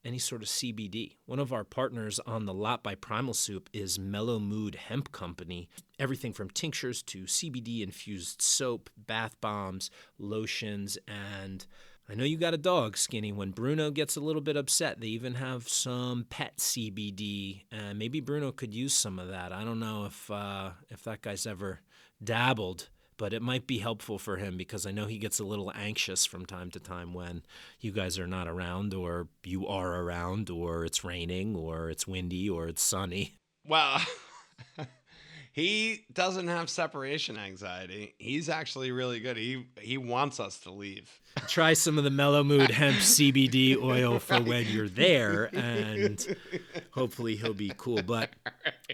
any sort of CBD. One of our partners on the lot by Primal Soup is Mellow Mood Hemp Company. Everything from tinctures to CBD infused soap, bath bombs, lotions, and I know you got a dog, Skinny. When Bruno gets a little bit upset, they even have some pet CBD, and maybe Bruno could use some of that. I don't know if uh, if that guy's ever dabbled but it might be helpful for him because I know he gets a little anxious from time to time when you guys are not around or you are around or it's raining or it's windy or it's sunny. Well, he doesn't have separation anxiety. He's actually really good. He he wants us to leave. Try some of the Mellow Mood hemp CBD oil for when you're there, and hopefully he'll be cool. But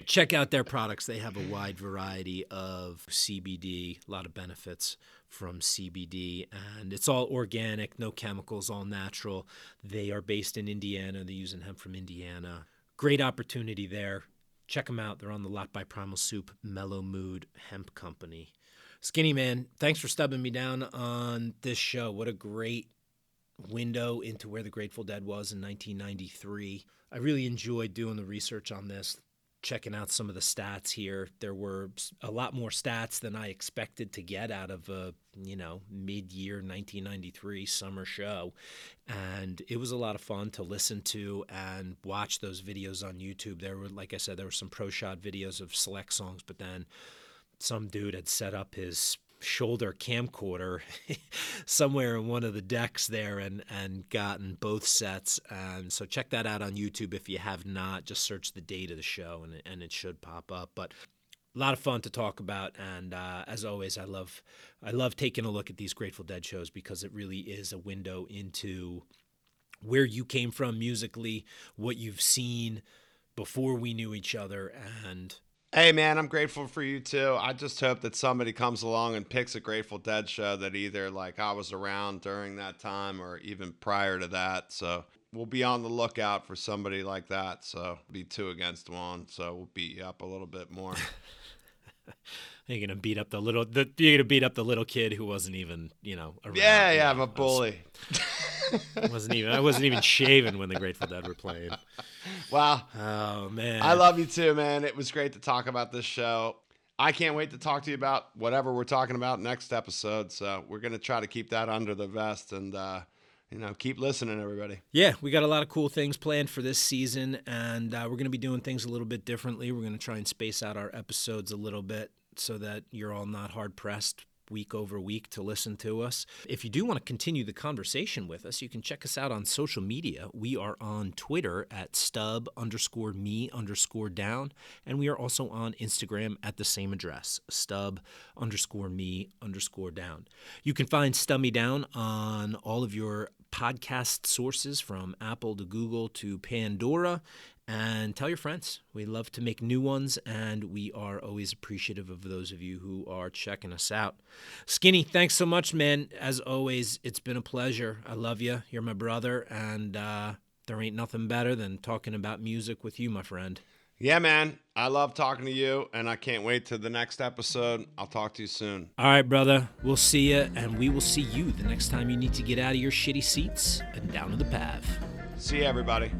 check out their products. They have a wide variety of CBD, a lot of benefits from CBD, and it's all organic, no chemicals, all natural. They are based in Indiana. They're using hemp from Indiana. Great opportunity there. Check them out. They're on the lot by Primal Soup Mellow Mood Hemp Company. Skinny Man, thanks for stubbing me down on this show. What a great window into where the Grateful Dead was in 1993. I really enjoyed doing the research on this, checking out some of the stats here. There were a lot more stats than I expected to get out of a, you know, mid-year 1993 summer show. And it was a lot of fun to listen to and watch those videos on YouTube. There were like I said there were some pro shot videos of select songs, but then some dude had set up his shoulder camcorder somewhere in one of the decks there and and gotten both sets. And so check that out on YouTube if you have not. Just search the date of the show and and it should pop up. But a lot of fun to talk about. And uh, as always I love I love taking a look at these Grateful Dead shows because it really is a window into where you came from musically what you've seen before we knew each other and Hey man, I'm grateful for you too. I just hope that somebody comes along and picks a Grateful Dead show that either like I was around during that time or even prior to that. So we'll be on the lookout for somebody like that. So be two against one. So we'll beat you up a little bit more. you're gonna beat up the little the, you're gonna beat up the little kid who wasn't even you know around, yeah yeah I'm a bully. I wasn't even I wasn't even shaven when the Grateful Dead were playing. Wow. Oh man. I love you too, man. It was great to talk about this show. I can't wait to talk to you about whatever we're talking about next episode. So we're gonna try to keep that under the vest and uh, you know keep listening, everybody. Yeah, we got a lot of cool things planned for this season, and uh, we're going to be doing things a little bit differently. We're going to try and space out our episodes a little bit so that you're all not hard pressed week over week to listen to us. If you do want to continue the conversation with us, you can check us out on social media. We are on Twitter at stub underscore me underscore down, and we are also on Instagram at the same address, stub underscore me underscore down. You can find Stub Me Down on all of your podcast sources from Apple to Google to Pandora and tell your friends. We love to make new ones, and we are always appreciative of those of you who are checking us out. Skinny, thanks so much, man. As always, it's been a pleasure. I love you. You're my brother, and uh, there ain't nothing better than talking about music with you, my friend. Yeah, man. I love talking to you, and I can't wait to the next episode. I'll talk to you soon. All right, brother. We'll see you, and we will see you the next time you need to get out of your shitty seats and down to the path. See you, everybody.